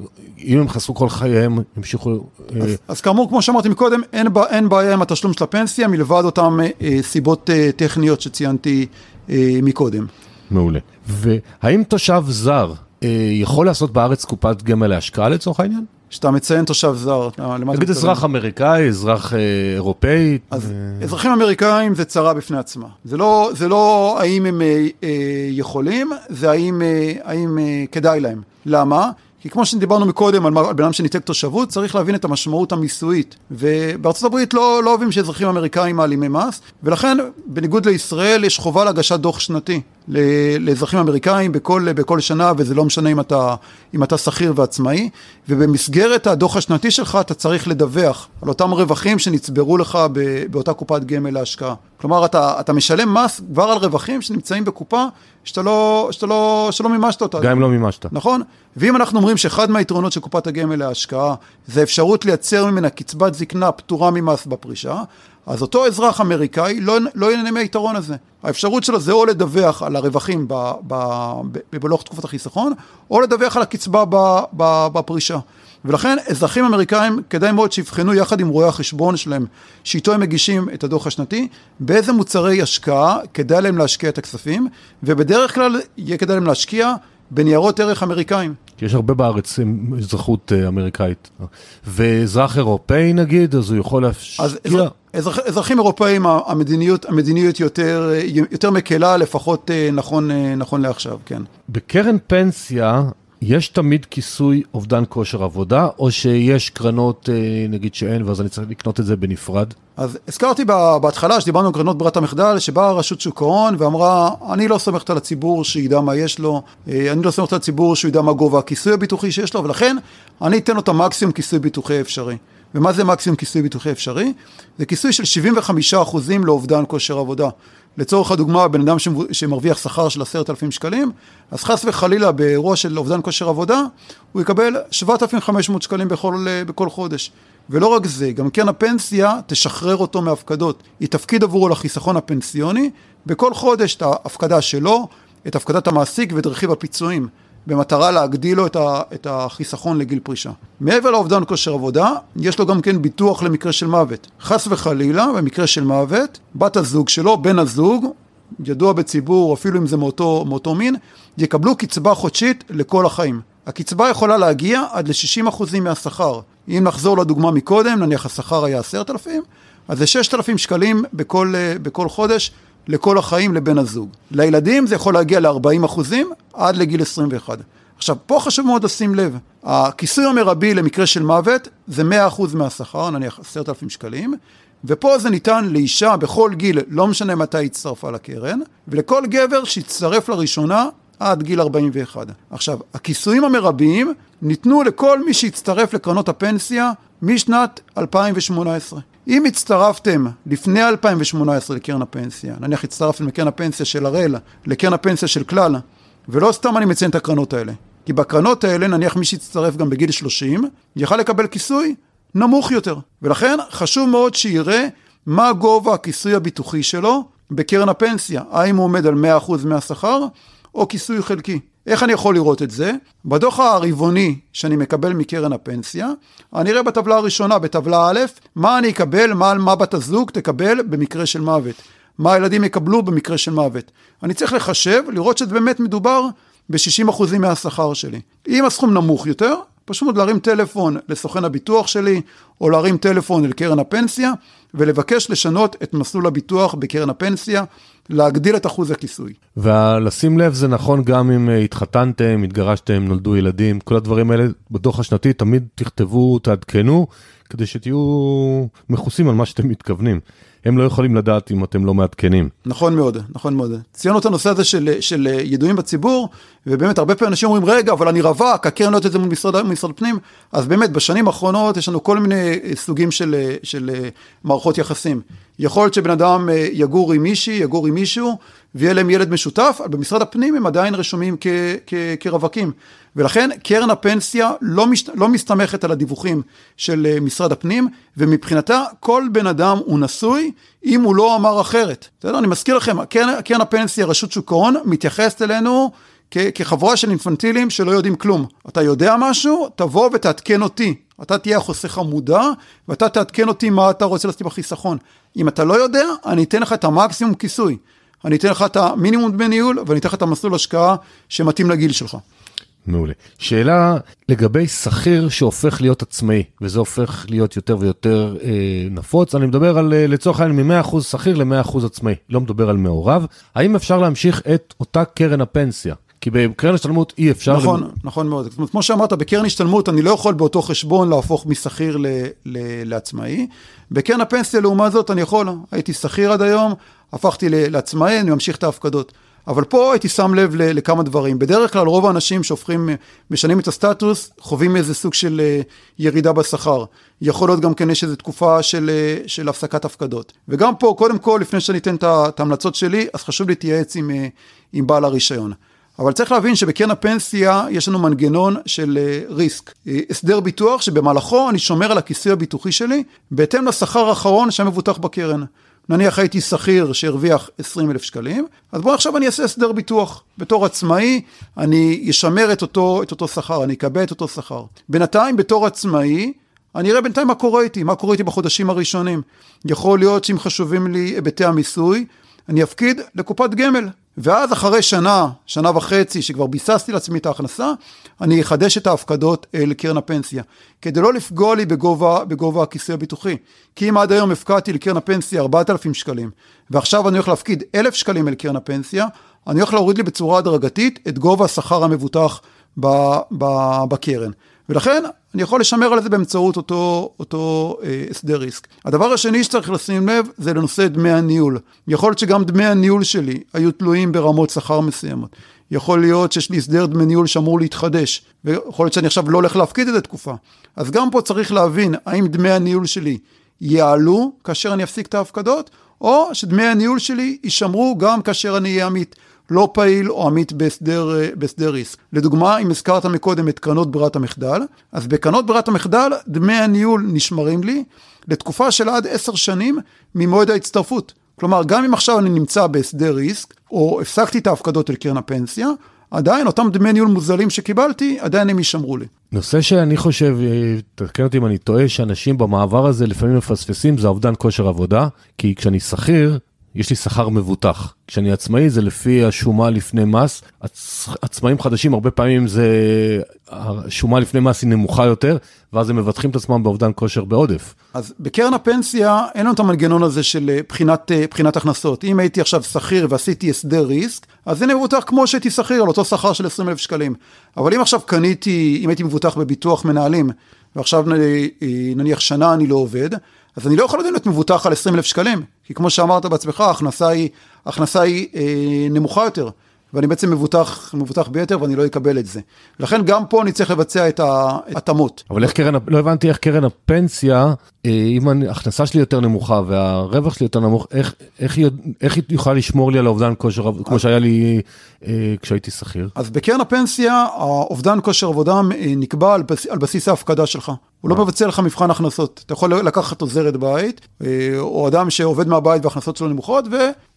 אם הם חסכו כל חייהם, המשיכו... אה, אז, אז כאמור, כמו שאמרתי מקודם, אין, אין בעיה עם התשלום של הפנסיה, מלבד אותן אה, סיבות אה, טכניות שציינתי אה, מקודם. מעולה. והאם תושב זר אה, יכול לעשות בארץ קופת גמל להשקעה לצורך העניין? כשאתה מציין תושב זר, למה אתה נגיד? אזרח אמריקאי, אזרח אה, אירופאי. אז אה, אזרחים אמריקאים זה צרה בפני עצמה. זה לא, זה לא האם הם אה, אה, יכולים, זה האם, אה, האם אה, כדאי להם. למה? כי כמו שדיברנו מקודם על, בן אדם שניתק תושבות, צריך להבין את המשמעות המיסויית. ובארצות הברית לא, לא אוהבים שאזרחים אמריקאים מעלימי מס, ולכן בניגוד לישראל יש חובה להגשת דוח שנתי לאזרחים אמריקאים בכל, בכל שנה, וזה לא משנה אם אתה, אם אתה שכיר ועצמאי, ובמסגרת הדוח השנתי שלך אתה צריך לדווח על אותם רווחים שנצברו לך ב- באותה קופת גמל להשקעה. כלומר, אתה, אתה משלם מס כבר על רווחים שנמצאים בקופה שאתה לא, שאתה לא, שלא מימשת אותה. גם אם לא מימשת. נכון? ואם אנחנו אומרים שאחד מהיתרונות של קופת הגמל להשקעה זה אפשרות לייצר ממנה קצבת זקנה פטורה ממס בפרישה, אז אותו אזרח אמריקאי לא, לא ייהנה מהיתרון הזה. האפשרות שלו זה או לדווח על הרווחים בלוח תקופת החיסכון, או לדווח על הקצבה בפרישה. ולכן אזרחים אמריקאים כדאי מאוד שיבחנו יחד עם רואי החשבון שלהם, שאיתו הם מגישים את הדוח השנתי, באיזה מוצרי השקעה כדאי להם להשקיע את הכספים, ובדרך כלל יהיה כדאי להם להשקיע בניירות ערך אמריקאים. יש הרבה בארץ עם אזרחות אה, אמריקאית. ואזרח אירופאי נגיד, אז הוא יכול להשקיע. אז אזר, אזרח, אזרחים אירופאים, המדיניות, המדיניות יותר, יותר מקלה, לפחות אה, נכון, אה, נכון לעכשיו, כן. בקרן פנסיה יש תמיד כיסוי אובדן כושר עבודה, או שיש קרנות, אה, נגיד שאין, ואז אני צריך לקנות את זה בנפרד? אז הזכרתי בהתחלה שדיברנו על קרנות ברירת המחדל, שבאה רשות שוק ההון ואמרה, אני לא סומכת על הציבור שידע מה יש לו, אני לא סומכת על הציבור שהוא ידע מה גובה הכיסוי הביטוחי שיש לו, ולכן אני אתן לו את המקסימום כיסוי ביטוחי אפשרי. ומה זה מקסימום כיסוי ביטוחי אפשרי? זה כיסוי של 75% לאובדן כושר עבודה. לצורך הדוגמה, בן אדם שמ- שמרוויח שכר של עשרת אלפים שקלים, אז חס וחלילה באירוע של אובדן כושר עבודה, הוא יקבל 7,500 שקלים בכל, בכל חודש. ולא רק זה, גם קרן הפנסיה תשחרר אותו מהפקדות. היא תפקיד עבורו לחיסכון הפנסיוני, בכל חודש את ההפקדה שלו, את הפקדת המעסיק ואת רכיב הפיצויים, במטרה להגדיל לו את, ה, את החיסכון לגיל פרישה. מעבר לאובדן כושר עבודה, יש לו גם כן ביטוח למקרה של מוות. חס וחלילה, במקרה של מוות, בת הזוג שלו, בן הזוג, ידוע בציבור, אפילו אם זה מאותו, מאותו מין, יקבלו קצבה חודשית לכל החיים. הקצבה יכולה להגיע עד ל-60% מהשכר. אם נחזור לדוגמה מקודם, נניח השכר היה 10,000, אז זה 6,000 שקלים בכל, אה, בכל חודש לכל החיים לבן הזוג. לילדים זה יכול להגיע ל-40% עד לגיל 21. עכשיו, פה חשוב מאוד לשים לב, הכיסוי המרבי למקרה של מוות זה 100% מהשכר, נניח 10,000 שקלים, ופה זה ניתן לאישה בכל גיל, לא משנה מתי הצטרפה לקרן, ולכל גבר שהצטרף לראשונה עד גיל 41. עכשיו, הכיסויים המרביים ניתנו לכל מי שהצטרף לקרנות הפנסיה משנת 2018. אם הצטרפתם לפני 2018 לקרן הפנסיה, נניח הצטרפתם לקרן הפנסיה של הראל, לקרן הפנסיה של כלל, ולא סתם אני מציין את הקרנות האלה, כי בקרנות האלה, נניח מי שהצטרף גם בגיל 30, יכל לקבל כיסוי נמוך יותר. ולכן חשוב מאוד שיראה מה גובה הכיסוי הביטוחי שלו בקרן הפנסיה. האם הוא עומד על 100% מהשכר או כיסוי חלקי. איך אני יכול לראות את זה? בדוח הרבעוני שאני מקבל מקרן הפנסיה, אני אראה בטבלה הראשונה, בטבלה א', מה אני אקבל, מה, מה בת הזוג תקבל במקרה של מוות. מה הילדים יקבלו במקרה של מוות. אני צריך לחשב, לראות שבאמת מדובר ב-60% מהשכר שלי. אם הסכום נמוך יותר, פשוט להרים טלפון לסוכן הביטוח שלי, או להרים טלפון אל קרן הפנסיה, ולבקש לשנות את מסלול הביטוח בקרן הפנסיה, להגדיל את אחוז הכיסוי. ולשים לב זה נכון גם אם אה, התחתנתם, התגרשתם, נולדו ילדים, כל הדברים האלה בדוח השנתי תמיד תכתבו, תעדכנו, כדי שתהיו מכוסים על מה שאתם מתכוונים. הם לא יכולים לדעת אם אתם לא מעדכנים. נכון מאוד, נכון מאוד. ציינו את הנושא הזה של, של ידועים בציבור, ובאמת הרבה פעמים אנשים אומרים, רגע, אבל אני רווק, הקרן לא יודעת את זה מול משרד, משרד פנים, אז באמת, בשנים האחרונות יש לנו כל מיני סוגים של, של מערכות יחסים. יכול להיות שבן אדם יגור עם מישהי, יגור עם מישהו, ויהיה להם ילד משותף, אבל במשרד הפנים הם עדיין רשומים כ, כ, כרווקים. ולכן קרן הפנסיה לא, מש, לא מסתמכת על הדיווחים של משרד הפנים, ומבחינתה כל בן אדם הוא נשוי אם הוא לא אמר אחרת. בסדר? אני מזכיר לכם, קרן, קרן הפנסיה, רשות שוק ההון, מתייחסת אלינו כ, כחבורה של אינפנטילים שלא יודעים כלום. אתה יודע משהו? תבוא ותעדכן אותי. אתה תהיה החוסך המודע, ואתה תעדכן אותי מה אתה רוצה לעשות בחיסכון. אם אתה לא יודע, אני אתן לך את המקסימום כיסוי. אני אתן לך את המינימום דמי ניהול, ואני אתן לך את המסלול השקעה שמתאים לגיל שלך. מעולה. שאלה לגבי שכיר שהופך להיות עצמאי, וזה הופך להיות יותר ויותר אה, נפוץ. אני מדבר על, אה, לצורך העניין, מ-100% שכיר ל-100% עצמאי, לא מדבר על מעורב. האם אפשר להמשיך את אותה קרן הפנסיה? כי בקרן השתלמות אי אפשר... נכון, למ... נכון מאוד. זאת אומרת, כמו שאמרת, בקרן השתלמות אני לא יכול באותו חשבון להפוך משכיר ל- ל- לעצמאי. בקרן הפנסיה, לעומת זאת, אני יכול. הייתי שכיר עד היום, הפכתי לעצמאי, אני ממשיך את ההפקדות. אבל פה הייתי שם לב לכמה דברים. בדרך כלל רוב האנשים שהופכים, משנים את הסטטוס, חווים איזה סוג של אה, ירידה בשכר. יכול להיות גם כן יש איזו תקופה של, אה, של הפסקת הפקדות. וגם פה, קודם כל, לפני שאני אתן את ההמלצות שלי, אז חשוב להתייעץ עם, אה, עם בעל הרישיון. אבל צריך להבין שבקרן הפנסיה יש לנו מנגנון של ריסק, הסדר ביטוח שבמהלכו אני שומר על הכיסוי הביטוחי שלי בהתאם לשכר האחרון שהיה מבוטח בקרן. נניח הייתי שכיר שהרוויח 20 אלף שקלים, אז בואו עכשיו אני אעשה הסדר ביטוח. בתור עצמאי, אני אשמר את אותו, את אותו שכר, אני אקבל את אותו שכר. בינתיים, בתור עצמאי, אני אראה בינתיים מה קורה איתי, מה קורה איתי בחודשים הראשונים. יכול להיות שאם חשובים לי היבטי המיסוי, אני אפקיד לקופת גמל. ואז אחרי שנה, שנה וחצי, שכבר ביססתי לעצמי את ההכנסה, אני אחדש את ההפקדות לקרן הפנסיה. כדי לא לפגוע לי בגובה, בגובה הכיסוי הביטוחי. כי אם עד היום הפקדתי לקרן הפנסיה 4,000 שקלים, ועכשיו אני הולך להפקיד 1,000 שקלים לקרן הפנסיה, אני הולך להוריד לי בצורה הדרגתית את גובה השכר המבוטח בקרן. ולכן אני יכול לשמר על זה באמצעות אותו, אותו אה, הסדר ריסק. הדבר השני שצריך לשים לב זה לנושא דמי הניהול. יכול להיות שגם דמי הניהול שלי היו תלויים ברמות שכר מסוימות. יכול להיות שיש לי הסדר דמי ניהול שאמור להתחדש, ויכול להיות שאני עכשיו לא הולך להפקיד את זה תקופה. אז גם פה צריך להבין האם דמי הניהול שלי יעלו כאשר אני אפסיק את ההפקדות, או שדמי הניהול שלי יישמרו גם כאשר אני אהיה עמית. לא פעיל או עמית בהסדר, אה, בהסדר ריסק. לדוגמה, אם הזכרת מקודם את קרנות ברירת המחדל, אז בקרנות ברירת המחדל דמי הניהול נשמרים לי לתקופה של עד עשר שנים ממועד ההצטרפות. כלומר, גם אם עכשיו אני נמצא בהסדר ריסק, או הפסקתי את ההפקדות אל קרן הפנסיה, עדיין אותם דמי ניהול מוזלים שקיבלתי, עדיין הם יישמרו לי. נושא שאני חושב, אה, תקן אותי אם אני טועה, שאנשים במעבר הזה לפעמים מפספסים, זה אובדן כושר עבודה, כי כשאני שכיר, יש לי שכר מבוטח. כשאני עצמאי זה לפי השומה לפני מס. עצ... עצמאים חדשים הרבה פעמים זה, השומה לפני מס היא נמוכה יותר, ואז הם מבטחים את עצמם באובדן כושר בעודף. אז בקרן הפנסיה אין לנו את המנגנון הזה של אה, בחינת, אה, בחינת הכנסות. אם הייתי עכשיו שכיר ועשיתי הסדר ריסק, אז הנה מבוטח כמו שהייתי שכיר על אותו שכר של 20 אלף שקלים. אבל אם עכשיו קניתי, אם הייתי מבוטח בביטוח מנהלים, ועכשיו נניח שנה אני לא עובד, אז אני לא יכול להיות מבוטח על 20 אלף שקלים, כי כמו שאמרת בעצמך, ההכנסה היא, ההכנסה היא אה, נמוכה יותר. ואני בעצם מבוטח, מבוטח ביתר ואני לא אקבל את זה. לכן גם פה אני צריך לבצע את ההתאמות. אבל איך קרן, לא הבנתי איך קרן הפנסיה, אה, אם ההכנסה שלי יותר נמוכה והרווח שלי יותר נמוך, איך, איך, איך היא יוכל לשמור לי על האובדן כושר, כמו שהיה לי אה, כשהייתי שכיר? אז בקרן הפנסיה, האובדן כושר עבודה אה, נקבע על, בס, על בסיס ההפקדה שלך. הוא לא מבצע לך מבחן הכנסות. אתה יכול לקחת עוזרת בית, או אדם שעובד מהבית וההכנסות שלו נמוכות,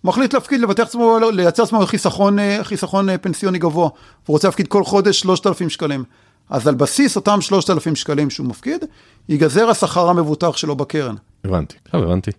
ומחליט להפקיד, לבטח עצמו, לייצר עצמו חיסכון, חיסכון פנסיוני גבוה. הוא רוצה להפקיד כל חודש 3,000 שקלים. אז על בסיס אותם 3,000 שקלים שהוא מפקיד, ייגזר השכר המבוטח שלו בקרן. הבנתי, עכשיו הבנתי.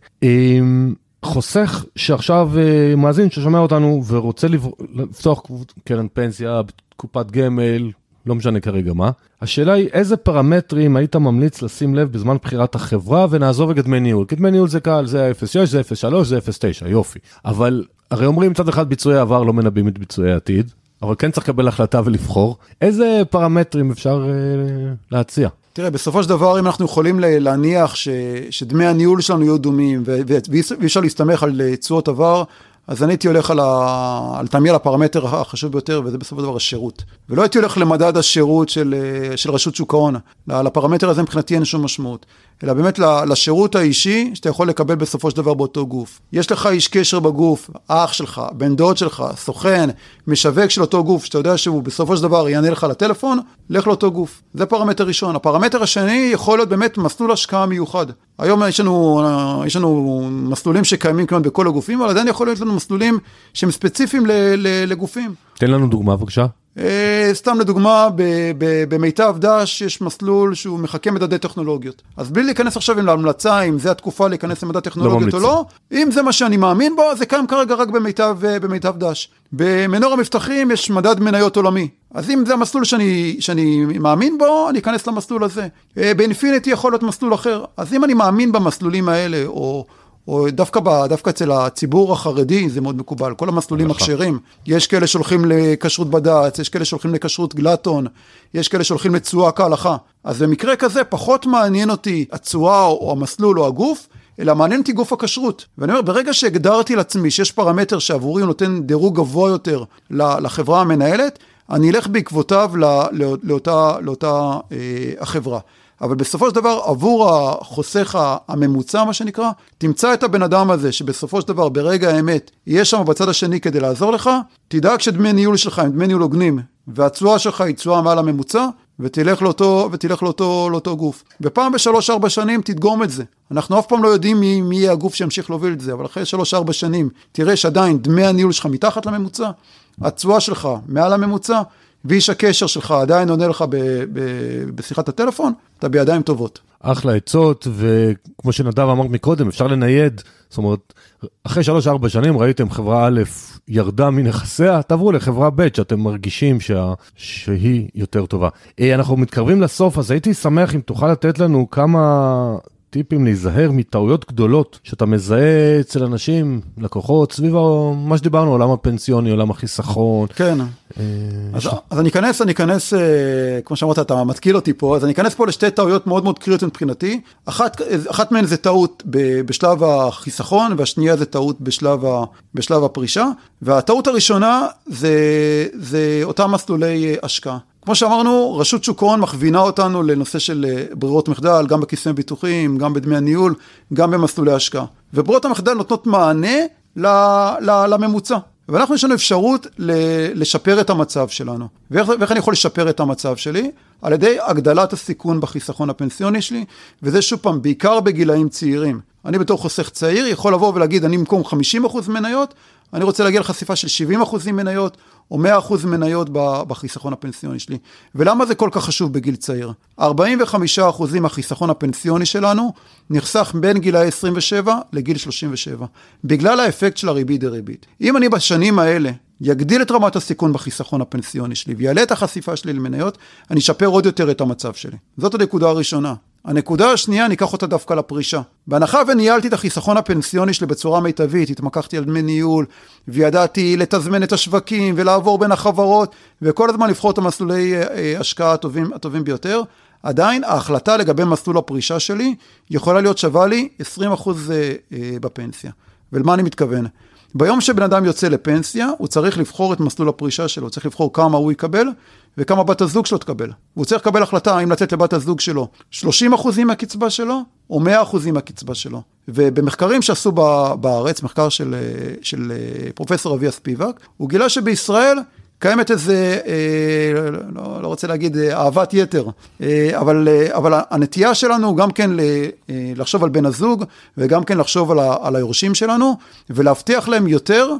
חוסך שעכשיו מאזין ששומע אותנו ורוצה לפתוח קרן פנסיה, קופת גמל, לא משנה כרגע מה. השאלה היא איזה פרמטרים היית ממליץ לשים לב בזמן בחירת החברה ונעזוב רגע דמי ניהול. כי דמי ניהול זה קל, זה 0.6, זה 0.3, זה 0.9, יופי. אבל הרי אומרים מצד אחד ביצועי עבר לא מנבאים את ביצועי העתיד, אבל כן צריך לקבל החלטה ולבחור. איזה פרמטרים אפשר אה, להציע? תראה, בסופו של דבר, אם אנחנו יכולים להניח ש, שדמי הניהול שלנו יהיו דומים, ואי אפשר להסתמך על אה, תשואות עבר, אז אני הייתי הולך על, ה... על תמיד הפרמטר החשוב ביותר, וזה בסופו של דבר השירות. ולא הייתי הולך למדד השירות של, של רשות שוק ההון. לפרמטר הזה מבחינתי אין שום משמעות. אלא באמת לשירות האישי שאתה יכול לקבל בסופו של דבר באותו גוף. יש לך איש קשר בגוף, אח שלך, בן דוד שלך, סוכן, משווק של אותו גוף, שאתה יודע שהוא בסופו של דבר יענה לך לטלפון, לך לאותו גוף. זה פרמטר ראשון. הפרמטר השני יכול להיות באמת מסלול השקעה מיוחד. היום יש לנו, יש לנו מסלולים שקיימים כמעט בכל הגופים, אבל עדיין יכול להיות לנו מסלולים שהם ספציפיים לגופים. תן לנו דוגמה בבקשה. אה, סתם לדוגמה, במיטב דש יש מסלול שהוא מחכה מדדי טכנולוגיות. אז בלי להיכנס עכשיו עם להמלצה, אם זה התקופה להיכנס למדד טכנולוגיות לא או לא, אם זה מה שאני מאמין בו, זה קיים כרגע רק במיטב, אה, במיטב דש. במנור המבטחים יש מדד מניות עולמי. אז אם זה המסלול שאני, שאני מאמין בו, אני אכנס למסלול הזה. אה, באינפיניטי יכול להיות מסלול אחר. אז אם אני מאמין במסלולים האלה, או... או דווקא, ב, דווקא אצל הציבור החרדי זה מאוד מקובל, כל המסלולים נכון. הכשרים. יש כאלה שהולכים לכשרות בד"ץ, יש כאלה שהולכים לכשרות גלטון, יש כאלה שהולכים לתשואה כהלכה. אז במקרה כזה פחות מעניין אותי התשואה או, או המסלול או הגוף, אלא מעניין אותי גוף הכשרות. ואני אומר, ברגע שהגדרתי לעצמי שיש פרמטר שעבורי הוא נותן דירוג גבוה יותר לחברה המנהלת, אני אלך בעקבותיו לא, לאותה, לאותה אה, החברה. אבל בסופו של דבר, עבור החוסך הממוצע, מה שנקרא, תמצא את הבן אדם הזה, שבסופו של דבר, ברגע האמת, יהיה שם בצד השני כדי לעזור לך, תדאג שדמי ניהול שלך הם דמי ניהול הוגנים, והתשואה שלך היא תשואה מעל הממוצע, ותלך לאותו, ותלך לאותו, לאותו גוף. ופעם בשלוש-ארבע שנים תדגום את זה. אנחנו אף פעם לא יודעים מי, מי יהיה הגוף שימשיך להוביל את זה, אבל אחרי שלוש-ארבע שנים, תראה שעדיין דמי הניהול שלך מתחת לממוצע, התשואה שלך מעל הממוצע, ואיש הקשר שלך עדיין עונה לך ב, ב, בשיחת הטלפון, אתה בידיים טובות. אחלה עצות, וכמו שנדב אמרת מקודם, אפשר לנייד, זאת אומרת, אחרי 3-4 שנים ראיתם חברה א' ירדה מנכסיה, תעברו לחברה ב' שאתם מרגישים שה... שהיא יותר טובה. אה, אנחנו מתקרבים לסוף, אז הייתי שמח אם תוכל לתת לנו כמה טיפים להיזהר מטעויות גדולות שאתה מזהה אצל אנשים, לקוחות, סביב מה שדיברנו, עולם הפנסיוני, עולם החיסכון. כן. אה, אז, אז אני אכנס, אני אכנס, אה, כמו שאמרת, אתה מתקיל אותי פה, אז אני אכנס פה לשתי טעויות מאוד מאוד קריטיות מבחינתי. אחת, אחת מהן זה טעות בשלב החיסכון, והשנייה זה טעות בשלב, ה, בשלב הפרישה. והטעות הראשונה זה, זה אותם מסלולי השקעה. כמו שאמרנו, רשות שוק ההון מכווינה אותנו לנושא של אה, ברירות מחדל, גם בכיסוי ביטוחים, גם בדמי הניהול, גם במסלולי השקעה. וברירות המחדל נותנות מענה לממוצע. ואנחנו יש לנו אפשרות לשפר את המצב שלנו. ואיך, ואיך אני יכול לשפר את המצב שלי? על ידי הגדלת הסיכון בחיסכון הפנסיוני שלי, וזה שוב פעם, בעיקר בגילאים צעירים. אני בתור חוסך צעיר יכול לבוא ולהגיד, אני במקום 50% מניות, אני רוצה להגיע לחשיפה של 70% מניות, או 100% מניות בחיסכון הפנסיוני שלי. ולמה זה כל כך חשוב בגיל צעיר? 45% מהחיסכון הפנסיוני שלנו נחסך בין גילאי 27 לגיל 37, בגלל האפקט של הריבית דריבית. אם אני בשנים האלה יגדיל את רמת הסיכון בחיסכון הפנסיוני שלי ויעלה את החשיפה שלי למניות, אני אשפר עוד יותר את המצב שלי. זאת הנקודה הראשונה. הנקודה השנייה, אני אקח אותה דווקא לפרישה. בהנחה וניהלתי את החיסכון הפנסיוני שלי בצורה מיטבית, התמקחתי על דמי ניהול, וידעתי לתזמן את השווקים ולעבור בין החברות, וכל הזמן לבחור את המסלולי אה, אה, השקעה הטובים, הטובים ביותר, עדיין ההחלטה לגבי מסלול הפרישה שלי יכולה להיות שווה לי 20% אה, בפנסיה. ולמה אני מתכוון? ביום שבן אדם יוצא לפנסיה, הוא צריך לבחור את מסלול הפרישה שלו, הוא צריך לבחור כמה הוא יקבל וכמה בת הזוג שלו תקבל. הוא צריך לקבל החלטה האם לתת לבת הזוג שלו 30 אחוזים מהקצבה שלו, או 100 אחוזים מהקצבה שלו. ובמחקרים שעשו בארץ, מחקר של, של פרופסור אביה ספיבק, הוא גילה שבישראל קיימת איזה, אה, לא, לא רוצה להגיד אה, אהבת יתר, אה, אבל, אה, אבל הנטייה שלנו גם כן אה, לחשוב על בן הזוג, וגם כן לחשוב על, ה, על היורשים שלנו, ולהבטיח להם יותר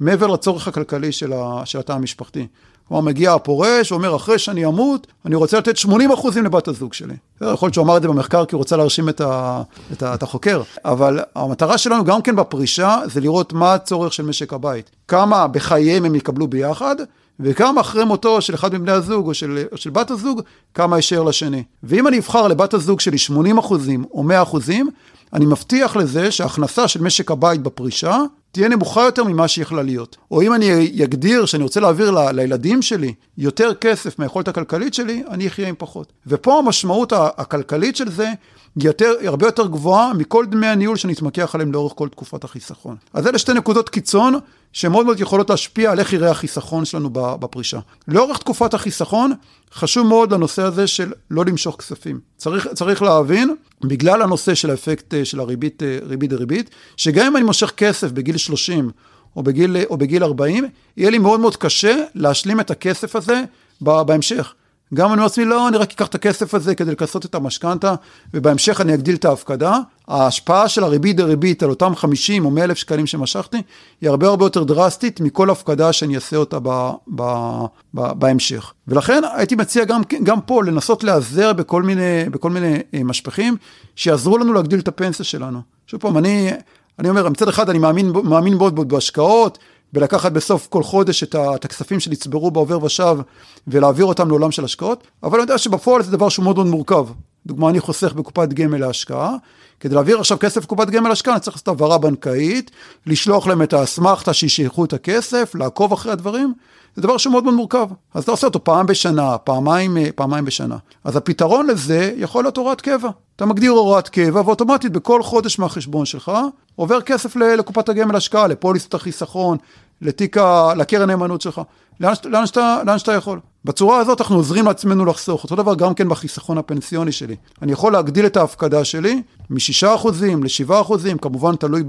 מעבר לצורך הכלכלי של, ה, של התא המשפחתי. כלומר, מגיע הפורש, אומר, אחרי שאני אמות, אני רוצה לתת 80 אחוזים לבת הזוג שלי. יכול להיות שהוא אמר את זה במחקר כי הוא רוצה להרשים את, ה, את, ה, את החוקר, אבל המטרה שלנו גם כן בפרישה, זה לראות מה הצורך של משק הבית. כמה בחייהם הם יקבלו ביחד, וכמה אחרי מותו של אחד מבני הזוג או של, או של בת הזוג, כמה יישאר לשני. ואם אני אבחר לבת הזוג שלי 80 אחוזים או 100 אחוזים, אני מבטיח לזה שההכנסה של משק הבית בפרישה תהיה נמוכה יותר ממה שיכולה להיות. או אם אני אגדיר שאני רוצה להעביר ל, לילדים שלי יותר כסף מהיכולת הכלכלית שלי, אני אחיה עם פחות. ופה המשמעות הכלכלית של זה היא יותר, הרבה יותר גבוהה מכל דמי הניהול שנתמקח עליהם לאורך כל תקופת החיסכון. אז אלה שתי נקודות קיצון שמאוד מאוד יכולות להשפיע על איך יראה החיסכון שלנו בפרישה. לאורך תקופת החיסכון, חשוב מאוד לנושא הזה של לא למשוך כספים. צריך, צריך להבין, בגלל הנושא של האפקט אה, של הריבית, אה, ריבית דריבית, שגם אם אני מושך כסף בגיל 30 או בגיל, או בגיל 40, יהיה לי מאוד מאוד קשה להשלים את הכסף הזה בהמשך. גם אני אומר לעצמי, לא, אני רק אקח את הכסף הזה כדי לכסות את המשכנתה, ובהמשך אני אגדיל את ההפקדה. ההשפעה של הריבית דריבית על אותם 50 או 100 אלף שקלים שמשכתי, היא הרבה הרבה יותר דרסטית מכל הפקדה שאני אעשה אותה ב, ב, ב, בהמשך. ולכן הייתי מציע גם, גם פה לנסות להיעזר בכל מיני, בכל מיני אה, משפחים שיעזרו לנו להגדיל את הפנסיה שלנו. שוב פעם, אני, אני אומר, מצד אחד אני מאמין, מאמין מאוד בהשקעות, ולקחת בסוף כל חודש את, ה, את הכספים שנצברו בעובר ושב ולהעביר אותם לעולם של השקעות, אבל אני יודע שבפועל זה דבר שהוא מאוד מאוד מורכב. דוגמה, אני חוסך בקופת גמל להשקעה, כדי להעביר עכשיו כסף לקופת גמל להשקעה, אני צריך לעשות העברה בנקאית, לשלוח להם את האסמכתה שישייכו את הכסף, לעקוב אחרי הדברים, זה דבר שהוא מאוד מאוד מורכב. אז אתה עושה אותו פעם בשנה, פעמיים, פעמיים בשנה. אז הפתרון לזה יכול להיות הוראת קבע. אתה מגדיר הוראת קבע, ואוטומטית בכל חודש מהחשבון שלך עובר כסף לקופת הגמל השקעה, לפוליסת החיסכון, לתיק, לקרן הנאמנות שלך, לאן, לאן, שאתה, לאן שאתה יכול. בצורה הזאת אנחנו עוזרים לעצמנו לחסוך. אותו דבר גם כן בחיסכון הפנסיוני שלי. אני יכול להגדיל את ההפקדה שלי מ-6% ל-7%, כמובן תלוי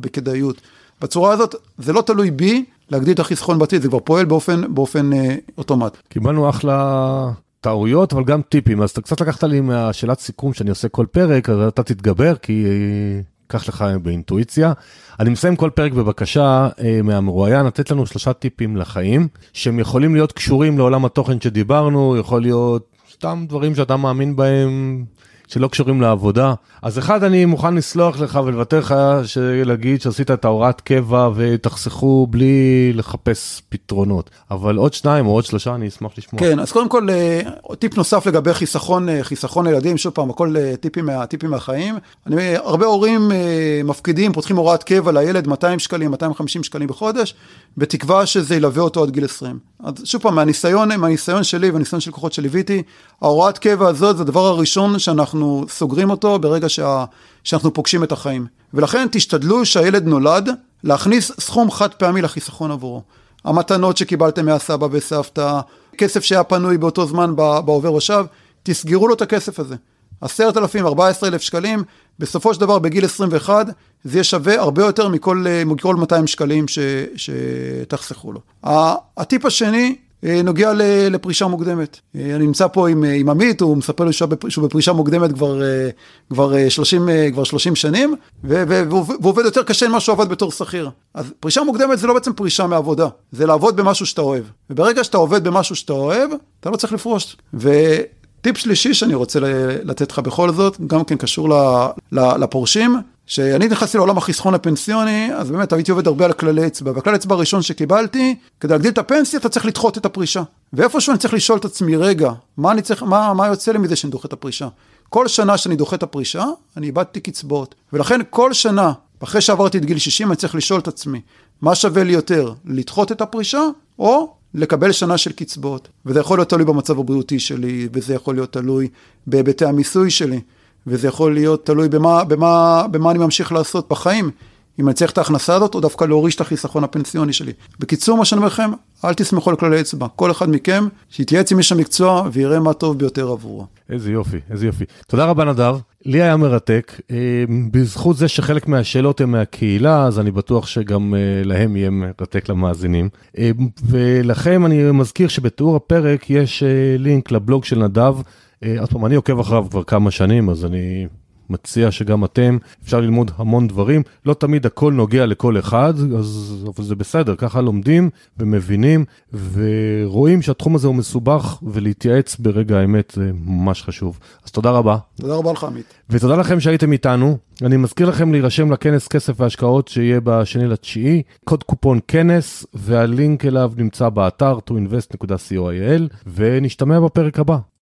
בכדאיות. בצורה הזאת זה לא תלוי בי להגדיל את החיסכון בעתיד, זה כבר פועל באופן, באופן אה, אוטומטי. קיבלנו אחלה טעויות, אבל גם טיפים. אז אתה קצת לקחת לי מהשאלת סיכום שאני עושה כל פרק, אז אתה תתגבר, כי קח לך באינטואיציה. אני מסיים כל פרק בבקשה אה, מהמרואיין לתת לנו שלושה טיפים לחיים, שהם יכולים להיות קשורים לעולם התוכן שדיברנו, יכול להיות סתם דברים שאתה מאמין בהם שלא קשורים לעבודה. אז אחד, אני מוכן לסלוח לך ולוותר לך, להגיד שעשית את ההוראת קבע ותחסכו בלי לחפש פתרונות. אבל עוד שניים או עוד שלושה, אני אשמח לשמוע. כן, אז קודם כל, אה, טיפ נוסף לגבי חיסכון, אה, חיסכון לילדים, שוב פעם, הכל אה, טיפים, טיפים מהחיים. אני, הרבה הורים מפקידים, פותחים הוראת קבע לילד 200 שקלים, 250 שקלים בחודש, בתקווה שזה ילווה אותו עד גיל 20. אז שוב פעם, מהניסיון, מהניסיון שלי והניסיון של לקוחות שליוויתי, ההוראת קבע הזאת זה הדבר הראשון שאנחנו סוגרים אותו ברגע שה, שאנחנו פוגשים את החיים. ולכן תשתדלו שהילד נולד להכניס סכום חד פעמי לחיסכון עבורו. המתנות שקיבלתם מהסבא וסבתא, כסף שהיה פנוי באותו זמן בעובר ושב, תסגרו לו את הכסף הזה. עשרת אלפים, ארבע עשרה אלף שקלים, בסופו של דבר בגיל 21 זה יהיה שווה הרבה יותר מכל, מכל 200 שקלים ש, שתחסכו לו. הטיפ השני אה, נוגע לפרישה מוקדמת. אה, אני נמצא פה עם, אה, עם עמית, הוא מספר לי שהוא בפרישה מוקדמת כבר, כבר, 30, כבר 30 שנים, והוא עובד יותר קשה ממה שהוא עבד בתור שכיר. אז פרישה מוקדמת זה לא בעצם פרישה מעבודה, זה לעבוד במשהו שאתה אוהב. וברגע שאתה עובד במשהו שאתה אוהב, אתה לא צריך לפרוש. וטיפ שלישי שאני רוצה לתת לך בכל זאת, גם כן קשור לפורשים, כשאני נכנסתי לעולם החיסכון הפנסיוני, אז באמת הייתי עובד הרבה על כללי אצבע, והכלל אצבע הראשון שקיבלתי, כדי להגדיל את הפנסיה אתה צריך לדחות את הפרישה. ואיפשהו אני צריך לשאול את עצמי, רגע, מה אני צריך, מה, מה יוצא לי מזה שאני דוחה את הפרישה? כל שנה שאני דוחה את הפרישה, אני איבדתי קצבאות. ולכן כל שנה, אחרי שעברתי את גיל 60, אני צריך לשאול את עצמי, מה שווה לי יותר, לדחות את הפרישה, או לקבל שנה של קצבאות. וזה יכול להיות תלוי במצב הבריאותי שלי, וזה יכול להיות תלוי בהיבטי המיסוי שלי. וזה יכול להיות תלוי במה, במה, במה אני ממשיך לעשות בחיים. אם אני צריך את ההכנסה הזאת, או דווקא להוריש את החיסכון הפנסיוני שלי. בקיצור, מה שאני אומר לכם, אל תסמכו על כללי אצבע. כל אחד מכם, שיתייעץ עם איש המקצוע ויראה מה טוב ביותר עבורו. איזה יופי, איזה יופי. תודה רבה נדב, לי היה מרתק. אה, בזכות זה שחלק מהשאלות הן מהקהילה, אז אני בטוח שגם אה, להם יהיה מרתק למאזינים. אה, ולכם אני מזכיר שבתיאור הפרק יש לינק לבלוג של נדב. אה, עוד פעם, אני עוקב אחריו כבר כמה שנים, אז אני מציע שגם אתם, אפשר ללמוד המון דברים. לא תמיד הכל נוגע לכל אחד, אז, אבל זה בסדר, ככה לומדים ומבינים, ורואים שהתחום הזה הוא מסובך, ולהתייעץ ברגע האמת זה ממש חשוב. אז תודה רבה. תודה רבה לך, עמית. ותודה לכם שהייתם איתנו. אני מזכיר לכם להירשם לכנס כסף והשקעות שיהיה בשני לתשיעי, קוד קופון כנס, והלינק אליו נמצא באתר toinvest.coil, ונשתמע בפרק הבא.